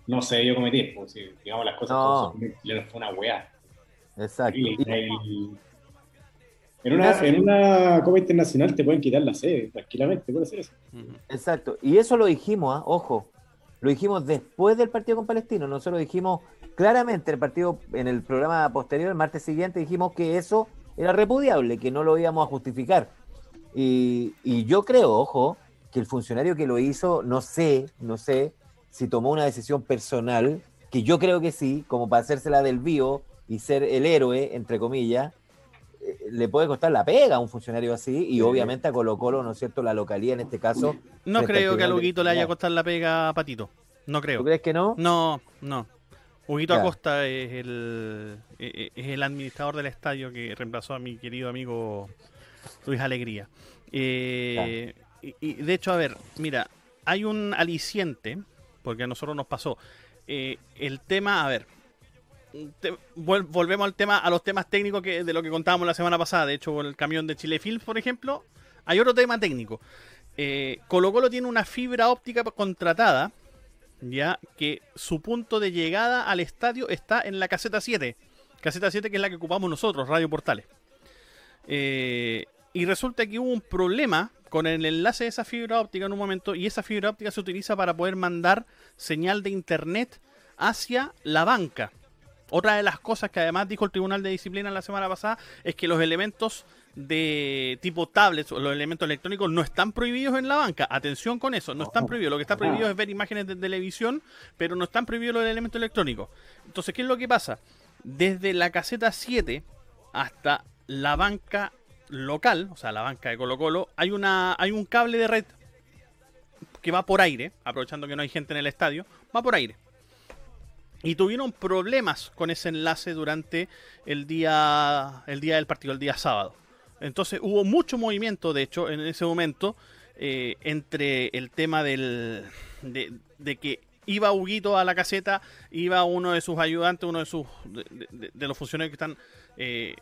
no sé yo cometí. Pues, digamos las cosas no. fue una weá. Exacto. en, una, en una Copa Internacional te pueden quitar la sede, tranquilamente, puede ser eso. Exacto. Y eso lo dijimos, ¿ah? ojo, lo dijimos después del partido con Palestino. Nosotros dijimos claramente el partido, en el programa posterior, el martes siguiente, dijimos que eso era repudiable, que no lo íbamos a justificar. Y, y yo creo, ojo, que el funcionario que lo hizo, no sé, no sé si tomó una decisión personal, que yo creo que sí, como para hacérsela del vivo y ser el héroe, entre comillas, le puede costar la pega a un funcionario así y obviamente a Colo Colo, ¿no es cierto?, la localidad en este caso. No creo que a Huguito le haya costado la pega a Patito, no creo. ¿Tú crees que no? No, no. Huguito Acosta es el, e, e, es el administrador del estadio que reemplazó a mi querido amigo Luis Alegría. Eh, y, de hecho, a ver, mira, hay un aliciente, porque a nosotros nos pasó. Eh, el tema, a ver, volvemos al tema, a los temas técnicos que, de lo que contábamos la semana pasada. De hecho, el camión de Chile Film, por ejemplo, hay otro tema técnico. Eh, Colo Colo tiene una fibra óptica contratada, ya que su punto de llegada al estadio está en la caseta 7. Caseta 7 que es la que ocupamos nosotros, Radio Portales. Eh, y resulta que hubo un problema con el enlace de esa fibra óptica en un momento y esa fibra óptica se utiliza para poder mandar señal de internet hacia la banca. Otra de las cosas que además dijo el Tribunal de Disciplina la semana pasada es que los elementos de tipo tablets o los elementos electrónicos no están prohibidos en la banca. Atención con eso, no están prohibidos. Lo que está prohibido es ver imágenes de televisión, pero no están prohibidos los elementos electrónicos. Entonces, ¿qué es lo que pasa? Desde la caseta 7 hasta la banca local, o sea, la banca de Colo Colo, hay, una, hay un cable de red que va por aire, aprovechando que no hay gente en el estadio, va por aire. Y tuvieron problemas con ese enlace durante el día, el día del partido, el día sábado. Entonces hubo mucho movimiento, de hecho, en ese momento, eh, entre el tema del, de, que iba Huguito a la caseta, iba uno de sus ayudantes, uno de sus de, los funcionarios que están eh,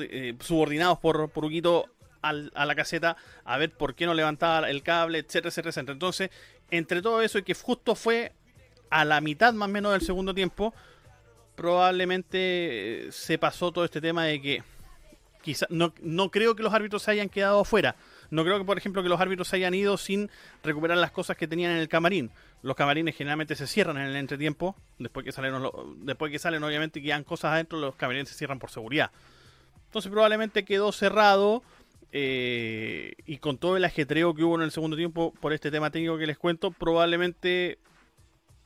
eh, subordinados por, por Huguito a la caseta a ver por qué no levantaba el cable, etcétera, etcétera, etcétera. Entonces, entre todo eso y que justo fue a la mitad más o menos del segundo tiempo, probablemente eh, se pasó todo este tema de que quizá, no, no creo que los árbitros se hayan quedado afuera. No creo que, por ejemplo, que los árbitros se hayan ido sin recuperar las cosas que tenían en el camarín. Los camarines generalmente se cierran en el entretiempo. Después que salen, después que salen obviamente, quedan cosas adentro, los camarines se cierran por seguridad. Entonces probablemente quedó cerrado. Eh, y con todo el ajetreo que hubo en el segundo tiempo por este tema técnico que les cuento, probablemente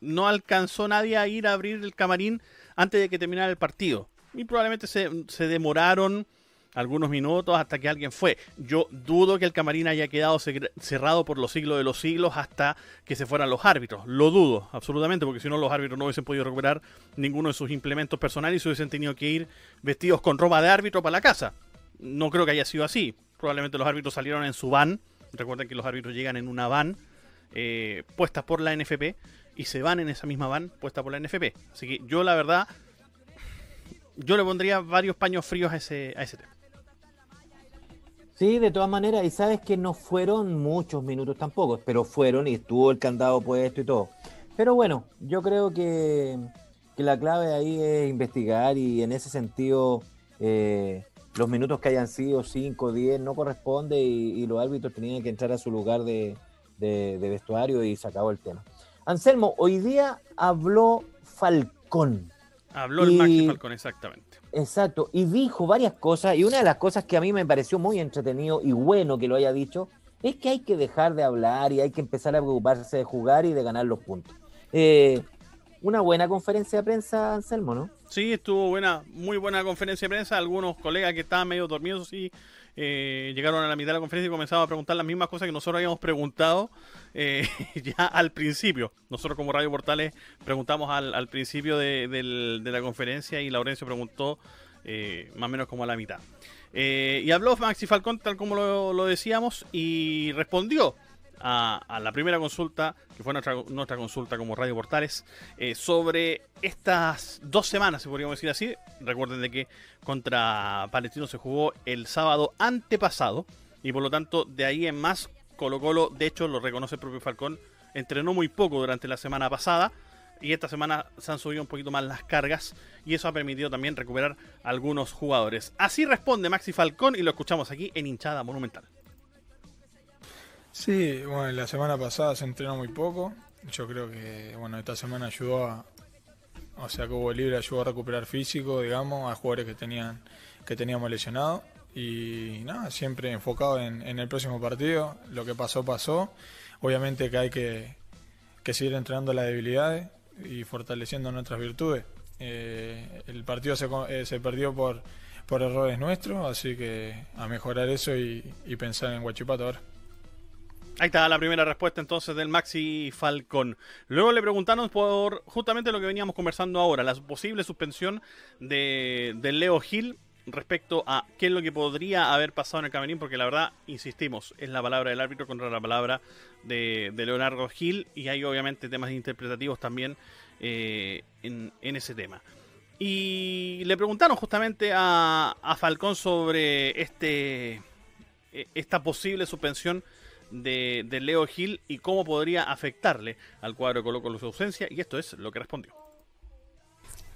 no alcanzó nadie a ir a abrir el camarín antes de que terminara el partido. Y probablemente se, demoraron algunos minutos hasta que alguien fue. Yo dudo que el camarín haya quedado cerrado por los siglos de los siglos hasta que se fueran los árbitros. Lo dudo, absolutamente, porque si no los árbitros no hubiesen podido recuperar ninguno de sus implementos personales y se hubiesen tenido que ir vestidos con ropa de árbitro para la casa. No creo que haya sido así. Probablemente los árbitros salieron en su van. Recuerden que los árbitros llegan en una van eh, puestas por la NFP y se van en esa misma van puesta por la NFP. Así que yo la verdad, yo le pondría varios paños fríos a ese, a ese tema. Sí, de todas maneras, y sabes que no fueron muchos minutos tampoco, pero fueron y estuvo el candado puesto y todo. Pero bueno, yo creo que, la clave ahí es investigar y en ese sentido eh, los minutos que hayan sido 5, 10 no corresponde y, los árbitros tenían que entrar a su lugar de, vestuario y se acabó el tema. Anselmo, hoy día habló Falcón. Habló el Maxi Falcón, exactamente. Exacto, y dijo varias cosas, y una de las cosas que a mí me pareció muy entretenido y bueno que lo haya dicho, es que hay que dejar de hablar y hay que empezar a preocuparse de jugar y de ganar los puntos. Eh, una buena conferencia de prensa, Anselmo, ¿no? Sí, estuvo buena, muy buena conferencia de prensa. Algunos colegas que estaban medio dormidos sí eh, llegaron a la mitad de la conferencia y comenzaron a preguntar las mismas cosas que nosotros habíamos preguntado eh, *laughs* ya al principio. Nosotros como Radio Portales preguntamos al, principio de, la conferencia y Laurencio preguntó más o menos como a la mitad. y habló Maxi Falcón tal como lo decíamos y respondió a, la primera consulta, que fue nuestra, nuestra consulta como Radio Portales, eh, sobre estas dos semanas, si podríamos decir así. Recuerden de que contra Palestino se jugó el sábado antepasado y por lo tanto de ahí en más Colo Colo, de hecho lo reconoce el propio Falcón, entrenó muy poco durante la semana pasada y esta semana se han subido un poquito más las cargas y eso ha permitido también recuperar algunos jugadores. Así responde Maxi Falcón y lo escuchamos aquí en hinchada monumental. Sí, bueno, la semana pasada se entrenó muy poco. Yo creo que, bueno, esta semana ayudó a, o sea, que hubo libre ayudó a recuperar físico, digamos, a jugadores que tenían, que teníamos lesionados. Y nada, siempre enfocado en, el próximo partido. Lo que pasó, pasó. Obviamente que hay que, seguir entrenando las debilidades y fortaleciendo nuestras virtudes. Eh, el partido se, eh, se perdió por, por errores nuestros, así que a mejorar eso y, y pensar en Guachipato ahora. Ahí está la primera respuesta entonces del Maxi Falcón. Luego le preguntaron por justamente lo que veníamos conversando ahora, la posible suspensión de, Leo Gil respecto a qué es lo que podría haber pasado en el camerín, porque la verdad, insistimos, es la palabra del árbitro contra la palabra de, Leonardo Gil y hay obviamente temas interpretativos también eh, en, ese tema. Y le preguntaron justamente a, a Falcón sobre este e, esta posible suspensión de, Leo Gil y cómo podría afectarle al cuadro de Colo su ausencia, y esto es lo que respondió.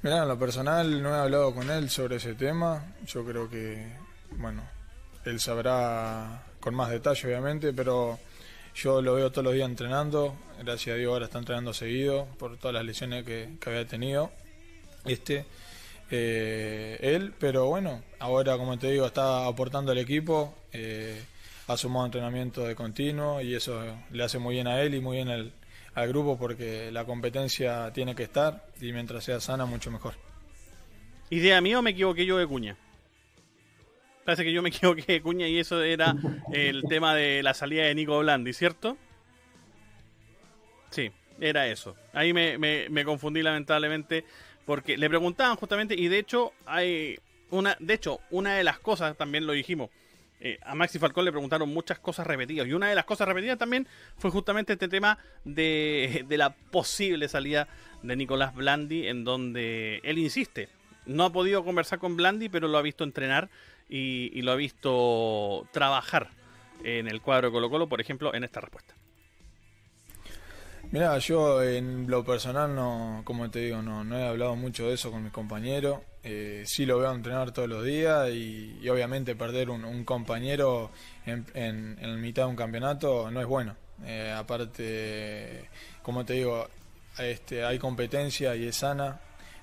Mira, en lo personal no he hablado con él sobre ese tema. Yo creo que, bueno, él sabrá con más detalle, obviamente, pero yo lo veo todos los días entrenando. Gracias a Dios ahora está entrenando seguido por todas las lesiones que, había tenido. Este, eh, él, pero bueno, ahora como te digo, está aportando al equipo. Eh, ha sumado entrenamiento de continuo y eso le hace muy bien a él y muy bien al, grupo porque la competencia tiene que estar y mientras sea sana mucho mejor. ¿Idea mía o me equivoqué yo de cuña? Parece que yo me *laughs* equivoqué de cuña y eso era el tema de la salida de Nico Blandi, ¿cierto? Sí, era eso. Ahí me, me confundí lamentablemente porque le preguntaban justamente y de hecho hay una, de hecho una de las cosas también lo dijimos eh, a Maxi Falcón le preguntaron muchas cosas repetidas. Y una de las cosas repetidas también fue justamente este tema de, la posible salida de Nicolás Blandi, en donde él insiste. No ha podido conversar con Blandi, pero lo ha visto entrenar y, lo ha visto trabajar en el cuadro de Colo Colo, por ejemplo, en esta respuesta. Mira, yo en lo personal no, como te digo, no, no he hablado mucho de eso con mis compañeros. Eh, sí lo veo entrenar todos los días y, obviamente perder un, compañero en, en, mitad de un campeonato no es bueno. Eh, aparte, como te digo, este, hay competencia y es sana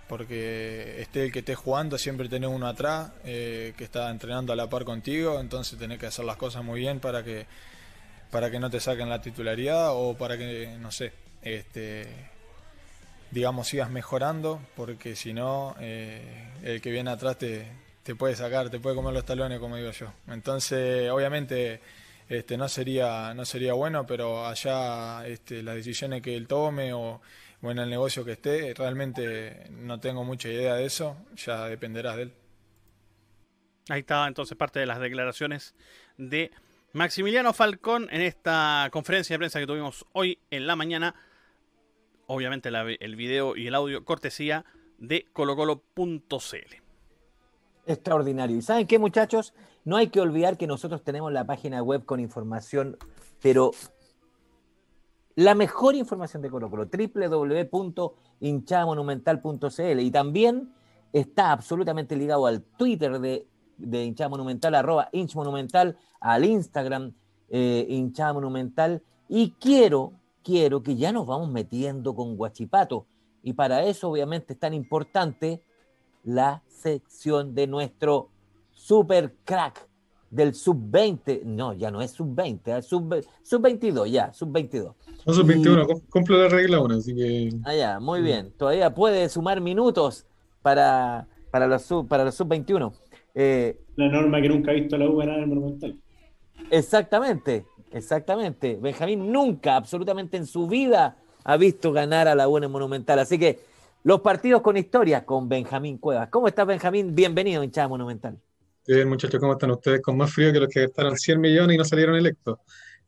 porque esté el que esté jugando, siempre tenés uno atrás eh, que está entrenando a la par contigo, entonces tenés que hacer las cosas muy bien para que para que no te saquen la titularidad o para que, no sé, este, digamos, sigas mejorando, porque si no, eh, el que viene atrás te, te, puede sacar, te puede comer los talones, como digo yo. Entonces, obviamente, este, no, sería, no sería bueno, pero allá este, las decisiones que él tome o, o en el negocio que esté, realmente no tengo mucha idea de eso, ya dependerás de él. Ahí estaba entonces parte de las declaraciones de Maximiliano Falcón en esta conferencia de prensa que tuvimos hoy en la mañana obviamente el video y el audio cortesía de colocolo.cl. Extraordinario. ¿Y saben qué, muchachos? No hay que olvidar que nosotros tenemos la página web con información, pero la mejor información de Colo Colo, www.hinchamonumental.cl y también está absolutamente ligado al Twitter de, de hinchada monumental, arroba hinchmonumental, al Instagram eh, hinchada monumental y quiero, quiero que ya nos vamos metiendo con Guachipato y para eso obviamente es tan importante la sección de nuestro super crack del sub-20. No, ya no es sub-20, es sub-22, ya, sub-22. No, sub-21, cumple la regla 1, así que. Ah, ya, muy bien. Todavía puede sumar minutos para, para los sub-21. Sub eh, la norma que nunca ha visto la U ganar el Monumental. Exactamente, exactamente. Benjamín nunca, absolutamente en su vida, ha visto ganar a la el Monumental. Así que los partidos con historia con Benjamín Cuevas. ¿Cómo estás, Benjamín? Bienvenido, hinchada monumental. Bien, muchachos, ¿cómo están ustedes? Con más frío que los que gastaron 100 millones y no salieron electos.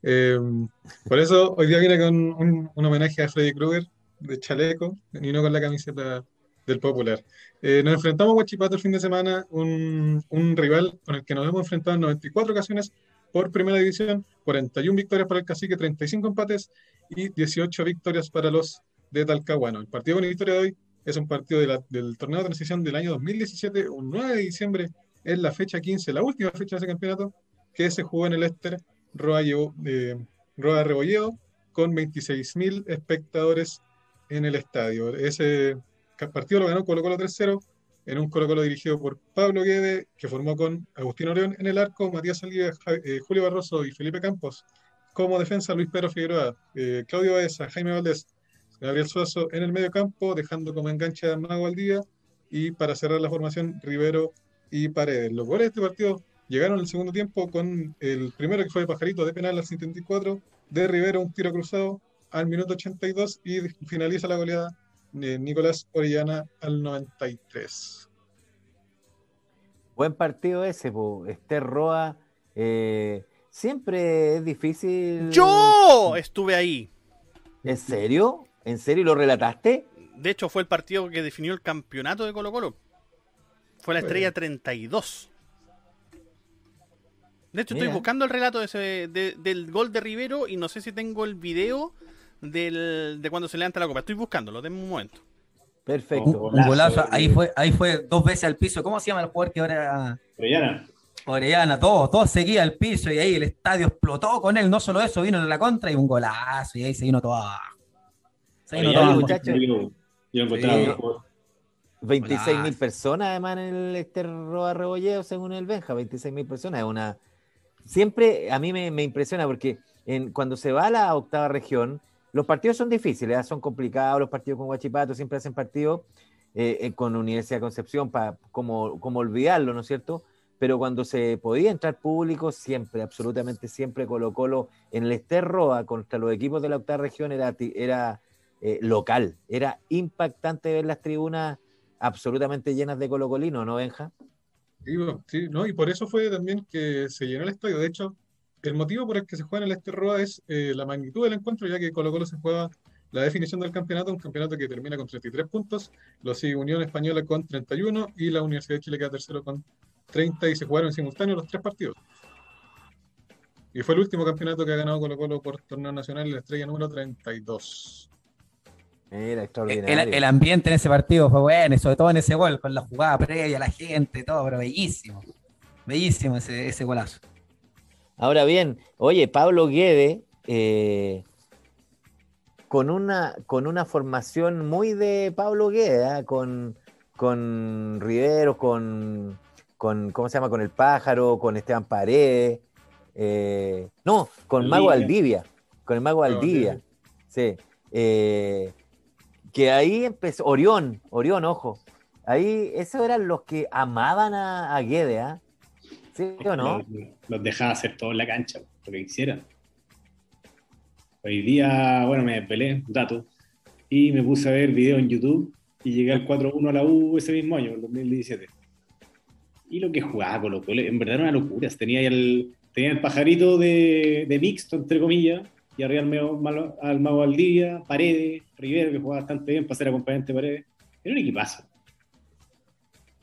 Eh, por eso hoy día viene con un, homenaje a Freddy Krueger de chaleco y no con la camiseta del Popular. Eh, nos enfrentamos a Huachipato el fin de semana, un, rival con el que nos hemos enfrentado en 94 ocasiones por primera división, 41 victorias para el Cacique, 35 empates y 18 victorias para los de Talcahuano. El partido con la historia de hoy es un partido del torneo de transición del año 2017, un 9 de diciembre, es la fecha 15, la última fecha de ese campeonato, que se jugó en el Éster Roa, eh, Roa Rebolledo, con 26.000 espectadores en el estadio. Ese partido lo ganó Colo Colo 3-0, en un Colo Colo dirigido por Pablo Guede, que formó con Agustín Orión en el arco, Matías Saldivia, eh, Julio Barroso y Felipe Campos. Como defensa, Luis Pedro Figueroa, eh, Claudio Baeza, Jaime Valdés, Gabriel Suazo en el medio campo, dejando como enganche a Mago al día. Y para cerrar la formación, Rivero y Paredes. Los goles de este partido llegaron el segundo tiempo con el primero que fue de Pajarito de penal al 74, de Rivero un tiro cruzado al minuto 82 y finaliza la goleada de Nicolás Orellana al 93. Buen partido ese, Esther Roa. Eh, siempre es difícil. ¡Yo! Estuve ahí. ¿En serio? ¿En serio lo relataste? De hecho, fue el partido que definió el campeonato de Colo Colo. Fue la estrella 32. De hecho, estoy buscando el relato del gol de Rivero y no sé si tengo el video de cuando se levanta la copa. Estoy buscándolo, denme un momento. Perfecto. Un, golazo. Ahí fue, ahí fue dos veces al piso. ¿Cómo se llama el jugador que ahora? Orellana. Orellana, todo, todo seguía al piso y ahí el estadio explotó con él. No solo eso, vino en la contra y un golazo y ahí se vino todo abajo. 26 mil personas además en el Esterroa Rebolleo, según el Benja, 26 mil personas. Es una... Siempre a mí me, impresiona porque en, cuando se va a la octava región, los partidos son difíciles, ¿ah? son complicados, los partidos con Guachipato siempre hacen partidos eh, eh, con Universidad de Concepción, para como, como olvidarlo, ¿no es cierto? Pero cuando se podía entrar público, siempre, absolutamente siempre, Colo Colo en el Esterroa contra los equipos de la octava región era, era eh, local. Era impactante ver las tribunas absolutamente llenas de colocolino, ¿no, Benja? Sí, ¿no? y por eso fue también que se llenó el estadio. De hecho, el motivo por el que se juega en el Esterroa es eh, la magnitud del encuentro, ya que Colo Colo se juega la definición del campeonato, un campeonato que termina con 33 puntos, lo sigue Unión Española con 31 y la Universidad de Chile queda tercero con 30 y se jugaron en simultáneo los tres partidos. Y fue el último campeonato que ha ganado Colo Colo por torneo nacional, la estrella número 32. Era extraordinario. El, ambiente en ese partido fue bueno, y sobre todo en ese gol, con la jugada previa, la gente, todo, pero bellísimo. Bellísimo ese, ese golazo. Ahora bien, oye, Pablo Guede, eh, con, una, con una formación muy de Pablo Guede, ¿ah? con, con Rivero, con, con, ¿cómo se llama? Con el pájaro, con Esteban Paredes, eh, no, con Mago Aldivia, con el Mago Aldivia, sí. Eh, que ahí empezó, Orión, Orión, ojo, ahí esos eran los que amaban a, a Guede, ¿ah? ¿Sí o no? Los, dejaba hacer todo en la cancha, lo que quisieran. Hoy día, bueno, me pelé, dato, y me puse a ver video en YouTube y llegué al 4-1 a la U ese mismo año, el 2017. Y lo que jugaba Colo en verdad era una locura. Tenía el, tenía el pajarito de, de mixto, entre comillas, y arriba al, malo- al Mago Valdía, Paredes, Rivero, que jugaba bastante bien para ser acompañante de Paredes. Era un equipazo.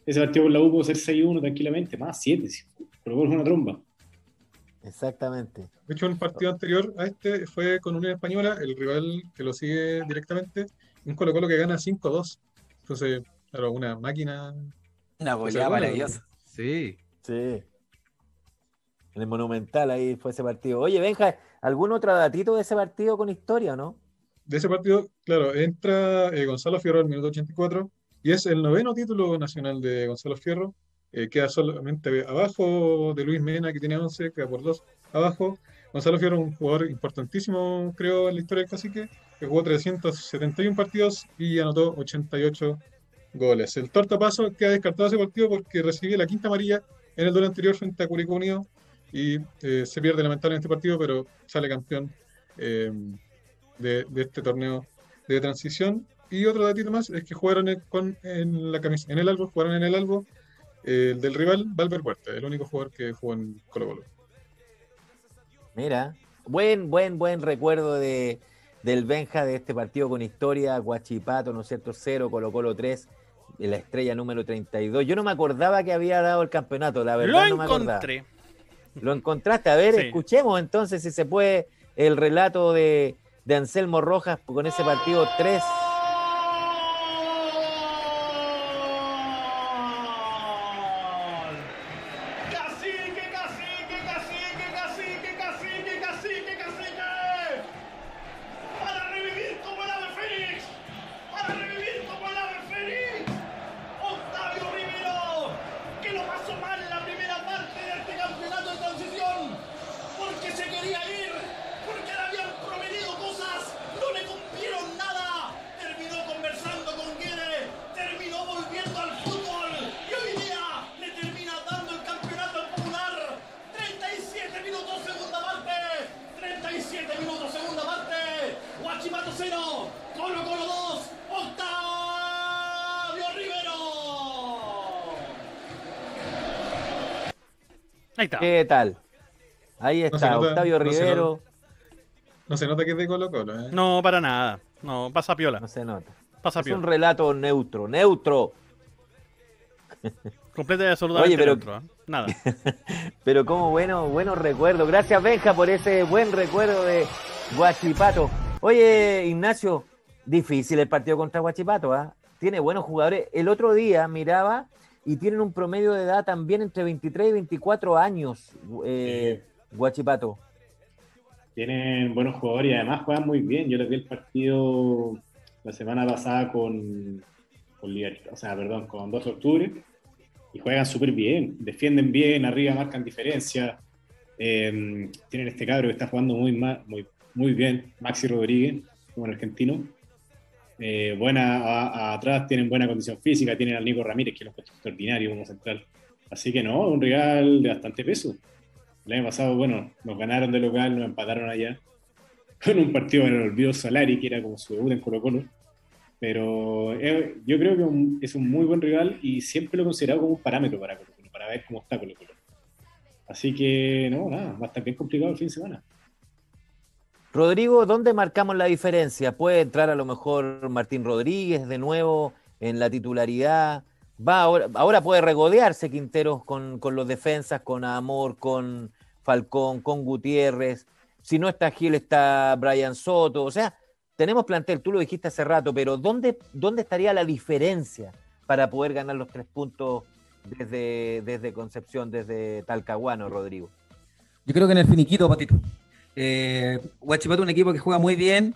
Ese partido con la U pudo ser 6-1 tranquilamente, más 7, si Colo Colo fue una tromba. Exactamente. De hecho, un partido anterior a este fue con Unión Española, el rival que lo sigue directamente, un Colo Colo que gana 5-2. Entonces, claro, una máquina. Una goleada maravillosa. Sí. Sí. En el Monumental ahí fue ese partido. Oye, Benja, ¿algún otro datito de ese partido con historia, no? De ese partido, claro, entra eh, Gonzalo Fierro al minuto 84 y es el noveno título nacional de Gonzalo Fierro. Eh, queda solamente abajo de Luis Mena, que tiene 11, queda por dos abajo. Gonzalo Fierro un jugador importantísimo, creo, en la historia del cacique, que jugó 371 partidos y anotó 88 goles. El tortapaso queda descartado ese partido porque recibió la quinta amarilla en el duelo anterior frente a Curicó Unido y eh, se pierde lamentablemente este partido, pero sale campeón eh, de, este torneo de transición. Y otro datito más es que jugaron en, con, en la camis- en el Albo, jugaron en el Albo el del rival Valver Huerta, el único jugador que jugó en Colo Colo. Mira, buen, buen, buen recuerdo de, del Benja de este partido con historia, Guachipato, ¿no es cierto? 0, Colo Colo 3, la estrella número 32. Yo no me acordaba que había dado el campeonato, la verdad Lo no me acordaba. encontré. Lo encontraste, a ver, Sí. escuchemos entonces si se puede el relato de, de Anselmo Rojas con ese partido 3. Ahí está. ¿Qué tal? Ahí No está, nota, Octavio no se Rivero. No se nota que es de Colo Colo, ¿eh? No, para nada. No, pasa piola. No se nota. Pasa Es un relato neutro, neutro. *laughs* Completa y absolutamente Oye, pero- neutro, ¿eh? Nada. *laughs* Pero como bueno, buenos recuerdos. Gracias, Benja, por ese buen recuerdo de Guachipato. Oye, Ignacio, difícil el partido contra Guachipato, ¿ah? Tiene buenos jugadores. El otro día miraba y tienen un promedio de edad también entre 23 y 24 años, eh, Guachipato. Tienen buenos jugadores y además juegan muy bien. Yo les vi el partido la semana pasada con, con o sea, perdón, con 2 de octubre y juegan súper bien, defienden bien, arriba marcan diferencia. Eh, tienen este cabro que está jugando muy, muy, muy bien, Maxi Rodríguez, como el argentino. Eh, buena atrás, tienen buena condición física, tienen al Nico Ramírez, que es un puesto extraordinario como central. Así que no, un rival de bastante peso. El año pasado, bueno, nos ganaron de local, nos empataron allá. Con un partido en el olvido Solari, que era como su debut en Colo Colo. Pero eh, yo creo que un- es un muy buen rival y siempre lo he considerado como un parámetro para Colo Colo, para ver cómo está Colo Colo. Así que, no, nada, va a estar bien complicado el fin de semana. Rodrigo, ¿dónde marcamos la diferencia? ¿Puede entrar a lo mejor Martín Rodríguez de nuevo en la titularidad? Va ahora, puede regodearse Quinteros con, con los defensas, con Amor, con Falcón, con Gutiérrez. Si no está Gil, está Brian Soto. O sea, tenemos plantel, tú lo dijiste hace rato, pero ¿dónde, dónde estaría la diferencia para poder ganar los tres puntos desde, desde Concepción, desde Talcahuano, Rodrigo? Yo creo que en el finiquito, Patito. Eh, es un equipo que juega muy bien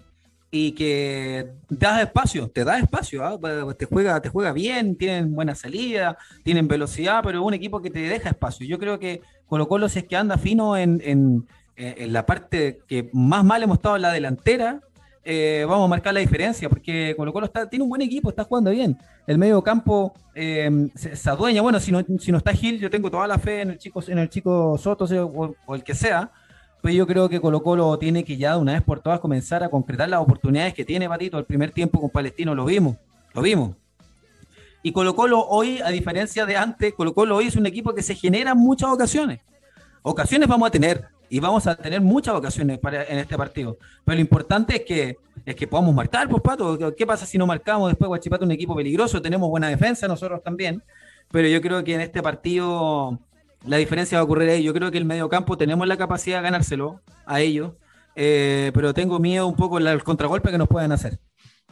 y que da espacio, te da espacio, ¿ah? te, juega, te juega bien, tienen buena salida, tienen velocidad, pero es un equipo que te deja espacio. Yo creo que Colo Colo, si es que anda fino en, en- en la parte que más mal hemos estado en la delantera, eh, vamos a marcar la diferencia, porque Colo Colo está, tiene un buen equipo, está jugando bien. El medio campo eh, se, se adueña, bueno, si no, si no está Gil, yo tengo toda la fe en el chico, en el chico Soto o, o el que sea, pero yo creo que Colo Colo tiene que ya de una vez por todas comenzar a concretar las oportunidades que tiene Patito. El primer tiempo con Palestino lo vimos, lo vimos. Y Colo Colo hoy, a diferencia de antes, Colo Colo hoy es un equipo que se genera en muchas ocasiones. Ocasiones vamos a tener, y vamos a tener muchas ocasiones para, en este partido. Pero lo importante es que, es que podamos marcar, pues Pato. ¿Qué pasa si no marcamos después Guachipato un equipo peligroso? Tenemos buena defensa nosotros también, pero yo creo que en este partido la diferencia va a ocurrir ahí. Yo creo que el mediocampo tenemos la capacidad de ganárselo a ellos, eh, pero tengo miedo un poco el contragolpe que nos pueden hacer.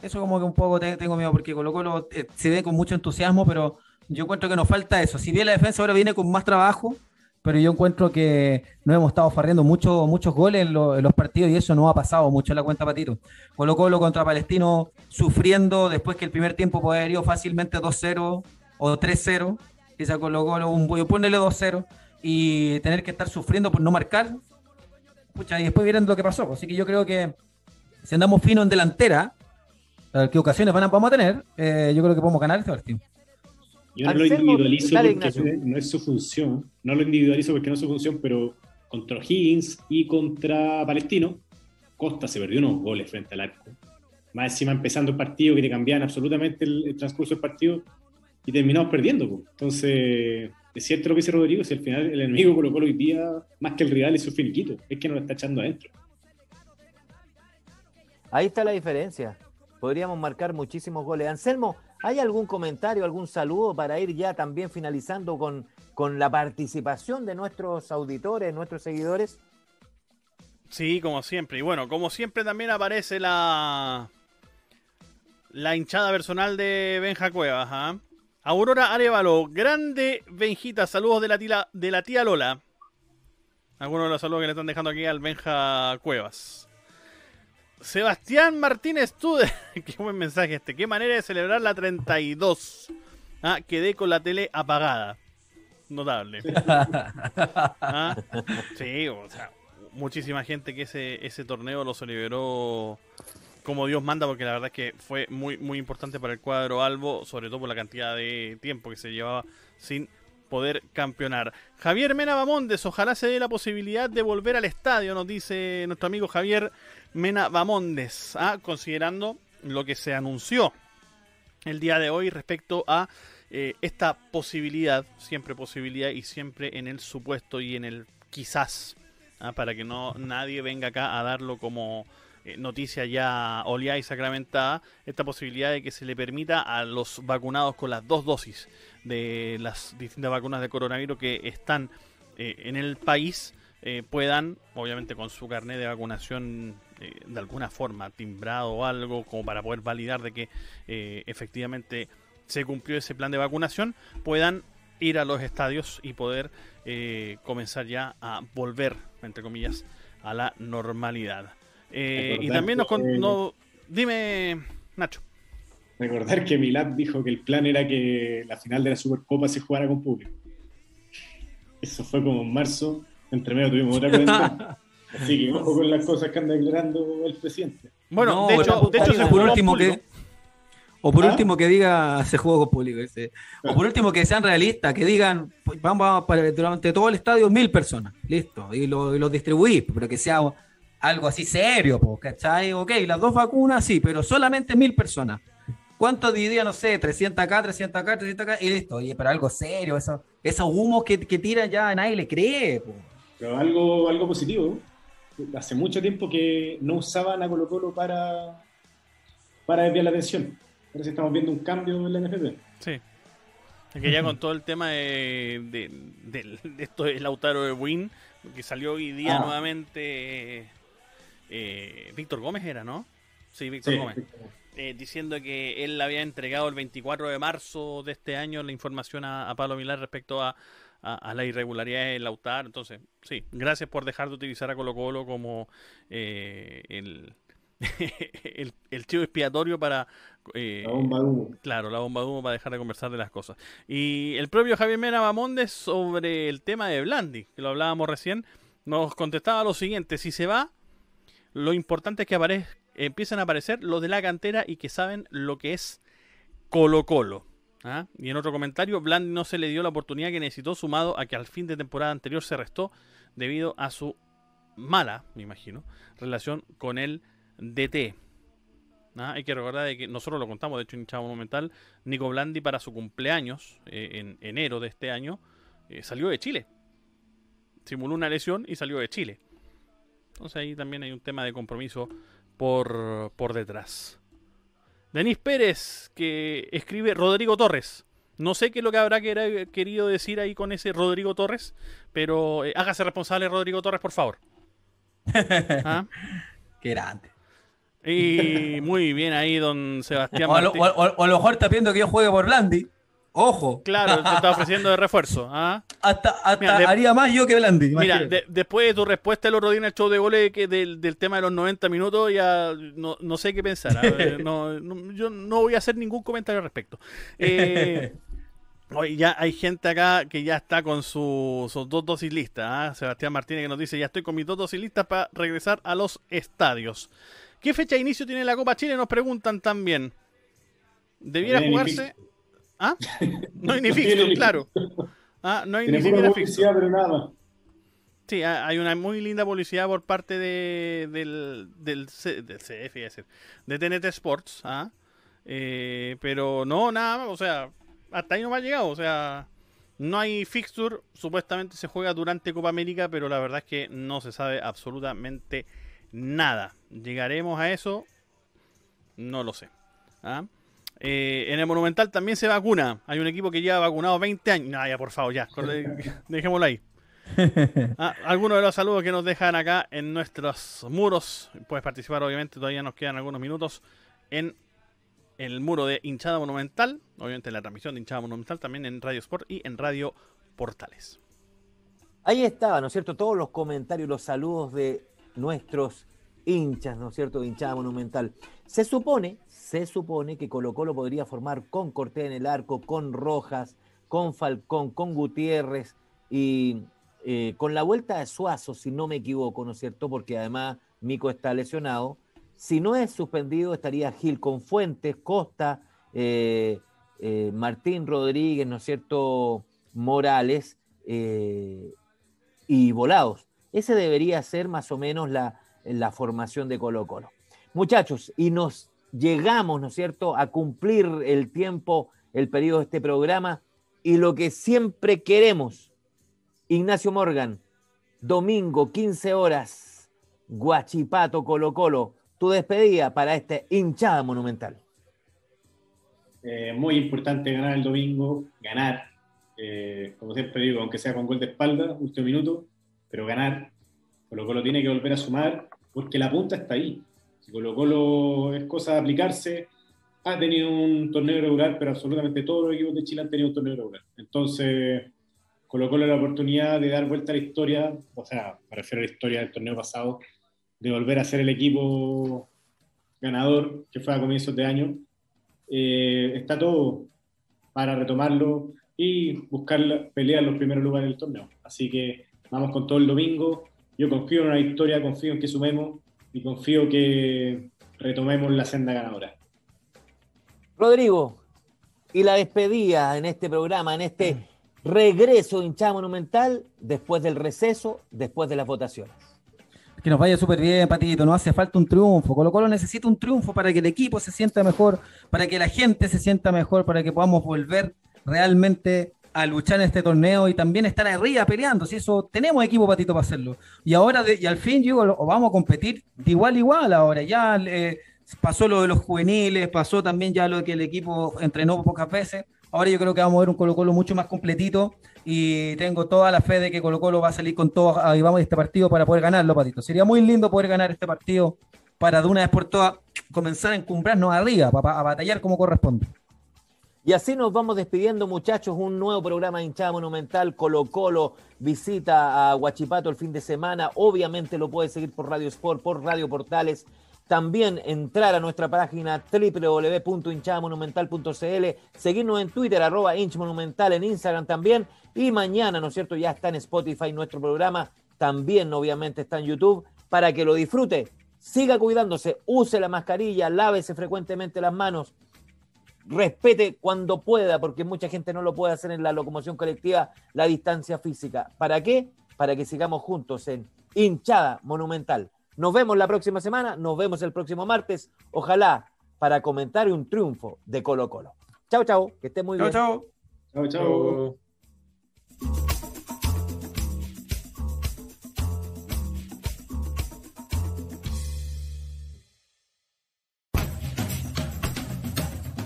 Eso como que un poco tengo miedo porque Colo Colo eh, se ve con mucho entusiasmo, pero yo encuentro que nos falta eso. Si bien la defensa ahora viene con más trabajo, pero yo encuentro que no hemos estado farriendo mucho, muchos goles en, los partidos y eso no ha pasado mucho en la cuenta Patito. Colo Colo contra Palestino sufriendo después que el primer tiempo puede haber ido fácilmente 2-0 o 3-0, quizá Colo Colo un ponerle 2-0 y tener que estar sufriendo por no marcar. Pucha, y después vieron lo que pasó. Así que yo creo que si andamos fino en delantera, ¿qué ocasiones van a, vamos a tener? Eh, yo creo que podemos ganar este partido. Yo no lo individualizo porque no es su función, no lo individualizo porque no es su función, pero contra Higgins y contra Palestino, Costa se perdió unos goles frente al arco. Más encima empezando el partido que te cambian absolutamente el, transcurso del partido y terminamos perdiendo. Entonces, es cierto lo que dice Rodrigo, si al final el enemigo colocó hoy día, más que el rival, es su finiquito, es que nos lo está echando adentro. Ahí está la diferencia. Podríamos marcar muchísimos goles. Anselmo, ¿Hay algún comentario, algún saludo para ir ya también finalizando con, con la participación de nuestros auditores, nuestros seguidores? Sí, como siempre. Y bueno, como siempre también aparece la la hinchada personal de Benja Cuevas. ¿ah? Aurora Arevalo, grande Benjita, saludos de la, tía, de la tía Lola. Algunos de los saludos que le están dejando aquí al Benja Cuevas. Sebastián Martínez Tude. *laughs* Qué buen mensaje este. Qué manera de celebrar la 32. Ah, quedé con la tele apagada. Notable. *laughs* Ah, sí, o sea, muchísima gente que ese, ese torneo lo celebró como Dios manda, porque la verdad es que fue muy, muy importante para el cuadro Albo, sobre todo por la cantidad de tiempo que se llevaba sin poder campeonar. Javier Mena Bamondes, ojalá se dé la posibilidad de volver al estadio, nos dice nuestro amigo Javier Mena Bamondes, ¿ah? considerando lo que se anunció el día de hoy respecto a eh, esta posibilidad, siempre posibilidad y siempre en el supuesto y en el quizás, ¿ah? para que no nadie venga acá a darlo como eh, noticia ya oleada y sacramentada, esta posibilidad de que se le permita a los vacunados con las dos dosis de las distintas vacunas de coronavirus que están eh, en el país puedan, obviamente con su carnet de vacunación eh, de alguna forma timbrado o algo como para poder validar de que eh, efectivamente se cumplió ese plan de vacunación, puedan ir a los estadios y poder eh, comenzar ya a volver, entre comillas, a la normalidad. Y también nos, no, Dime, Nacho. Recordar que Milad dijo que el plan era que la final de la Supercopa se jugara con público. Eso fue como en marzo. Entre medio tuvimos otra *laughs* cuenta. Así que ojo con las cosas que anda declarando el presidente. Bueno, de, hecho, de hecho, por último que o por ¿Ah? último que diga se jugó con público. Ese. O por último que sean realistas, que digan, pues, vamos para, durante todo el estadio mil personas, listo, y lo, lo distribuís, pero que sea algo así serio, ¿cachai? Ok, las dos vacunas sí, pero solamente mil personas. ¿Cuánto diría, no sé, 300 acá, 300 acá, 300 acá? Y listo, oye, pero algo serio, eso, esos humos que, que tiran ya nadie le cree. Pero algo, algo positivo hace mucho tiempo que no usaban a Colo Colo para, para desviar la atención. Ahora sí estamos viendo un cambio en la NFP. Sí. Es que ya con todo el tema de, de, esto de Lautaro de Win, que salió hoy día ah. nuevamente eh, Víctor Gómez era, ¿no? Sí, Víctor Gómez. Eh, diciendo que él había entregado el 24 de marzo de este año la información a, a Pablo Milar respecto a, a, la irregularidad en Lautaro. Entonces, sí, gracias por dejar de utilizar a Colo Colo como eh, *laughs* el, el, chivo expiatorio para... Eh, la bomba de humo. Claro, la bomba de humo para dejar de conversar de las cosas. Y el propio Javier Mena Bamondes sobre el tema de Blandi, que lo hablábamos recién, nos contestaba lo siguiente, si se va, lo importante es que aparezca empiezan a aparecer los de la cantera y que saben lo que es Colo Colo. ¿Ah? Y en otro comentario, Bland no se le dio la oportunidad que necesitó, sumado a que al fin de temporada anterior se restó debido a su mala, me imagino, relación con el DT. ¿Ah? Hay que recordar de que nosotros lo contamos, de hecho, en Chavo Monumental, Nico Blandi para su cumpleaños, eh, en enero de este año, eh, salió de Chile. Simuló una lesión y salió de Chile. Entonces ahí también hay un tema de compromiso por, por detrás. Denis Pérez, que escribe Rodrigo Torres. No sé qué es lo que habrá quer- querido decir ahí con ese Rodrigo Torres, pero eh, hágase responsable Rodrigo Torres, por favor. *laughs* ¿Ah? Qué grande. Y muy bien ahí, don Sebastián O a, lo, Martín. o- o- o a lo mejor está viendo que yo juegue por Blandi. Ojo. Claro, te está ofreciendo de refuerzo. ¿ah? Hasta, hasta Mira, de- haría más yo que Blandi. Mira, de- después de tu respuesta el otro día en el show de goles que del, del tema de los 90 minutos, ya no, no sé qué pensar. Ver, *laughs* no- no- yo no voy a hacer ningún comentario al respecto. Eh, *laughs* oye, ya hay gente acá que ya está con su- sus dos dosis listas. ¿ah? Sebastián Martínez que nos dice, ya estoy con mis dos dosis listas para regresar a los estadios. ¿Qué fecha de inicio tiene la Copa Chile? Nos preguntan también. ¿Debiera jugarse? *laughs* ¿Ah? No hay ni ni- claro. Ah, no hay ni siquiera publicidad, pero nada. Sí, ha- hay una muy linda publicidad por parte de, del, del, C- del CF, decir, de TNT Sports, ¿ah? Eh, pero no, nada más, o sea, hasta ahí no me ha llegado, o sea, no hay fixture, supuestamente se juega durante Copa América, pero la verdad es que no se sabe absolutamente nada. ¿Llegaremos a eso? No lo sé. ¿ah? Eh, en el Monumental también se vacuna. Hay un equipo que lleva vacunado 20 años. No, ya, por favor, ya. *laughs* Dejémoslo ahí. Ah, algunos de los saludos que nos dejan acá en nuestros muros. Puedes participar, obviamente, todavía nos quedan algunos minutos en el muro de hinchada monumental. Obviamente, la transmisión de hinchada monumental también en Radio Sport y en Radio Portales. Ahí estaba, ¿no es cierto? Todos los comentarios, los saludos de nuestros hinchas, ¿no es cierto? Hinchada monumental. Se supone, se supone que Colo Colo podría formar con Cortés en el arco, con Rojas, con Falcón, con Gutiérrez y eh, con la vuelta de Suazo, si no me equivoco, ¿no es cierto? Porque además Mico está lesionado. Si no es suspendido, estaría Gil con Fuentes, Costa, eh, eh, Martín Rodríguez, ¿no es cierto? Morales. y volados. Ese debería ser más o menos la, la formación de Colo Colo. Muchachos, y nos llegamos, ¿no es cierto?, a cumplir el tiempo, el periodo de este programa y lo que siempre queremos. Ignacio Morgan, domingo, 15 horas, Guachipato, Colo Colo, tu despedida para este hinchada monumental. Eh, muy importante ganar el domingo, ganar. Eh, como siempre digo, aunque sea con gol de espalda, último minuto, pero ganar. Colo Colo tiene que volver a sumar porque la punta está ahí. Si Colo Colo es cosa de aplicarse, ha tenido un torneo regular, pero absolutamente todos los equipos de Chile han tenido un torneo regular. Entonces, Colo Colo la oportunidad de dar vuelta a la historia, o sea, me refiero a la historia del torneo pasado, de volver a ser el equipo ganador que fue a comienzos de año. Eh, está todo para retomarlo y buscar pelear los primeros lugares del torneo. Así que vamos con todo el domingo. Yo confío en una victoria, confío en que sumemos y confío que retomemos la senda ganadora. Rodrigo, y la despedida en este programa, en este regreso de hinchada monumental, después del receso, después de las votaciones. Que nos vaya súper bien, Patito. Nos hace falta un triunfo. Colo Colo necesita un triunfo para que el equipo se sienta mejor, para que la gente se sienta mejor, para que podamos volver realmente a luchar en este torneo y también estar arriba peleando. Si eso tenemos equipo, Patito, para hacerlo. Y ahora, y al fin, digo, lo- vamos a competir de igual a igual ahora. Ya eh, pasó lo de los juveniles, pasó también ya lo que el equipo entrenó pocas veces. Ahora yo creo que vamos a ver un Colo Colo mucho más completito y tengo toda la fe de que Colo Colo va a salir con todo ahí vamos a este partido para poder ganarlo, Patito. Sería muy lindo poder ganar este partido para de una vez por todas comenzar a encumbrarnos arriba, para, a batallar como corresponde. Y así nos vamos despidiendo, muchachos. Un nuevo programa de hinchada monumental. Colo Colo visita a Huachipato el fin de semana. Obviamente lo puede seguir por Radio Sport, por Radio Portales. También entrar a nuestra página www.hinchadamonumental.cl, seguirnos en Twitter, arroba hinchmonumental, en Instagram también. Y mañana, ¿no es cierto? Ya está en Spotify nuestro programa. También, obviamente, está en YouTube para que lo disfrute. Siga cuidándose, use la mascarilla, lávese frecuentemente las manos respete cuando pueda, porque mucha gente no lo puede hacer en la locomoción colectiva, la distancia física. ¿Para qué? Para que sigamos juntos en hinchada monumental. Nos vemos la próxima semana, nos vemos el próximo martes, ojalá para comentar un triunfo de Colo Colo. Chao, chao, que esté muy Chao, bien. chao. Chao, chao.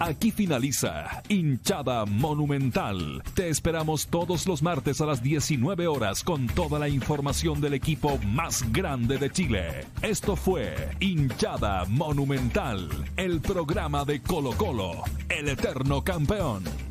Aquí finaliza Hinchada Monumental. Te esperamos todos los martes a las 19 horas con toda la información del equipo más grande de Chile. Esto fue Hinchada Monumental, el programa de Colo Colo, el eterno campeón.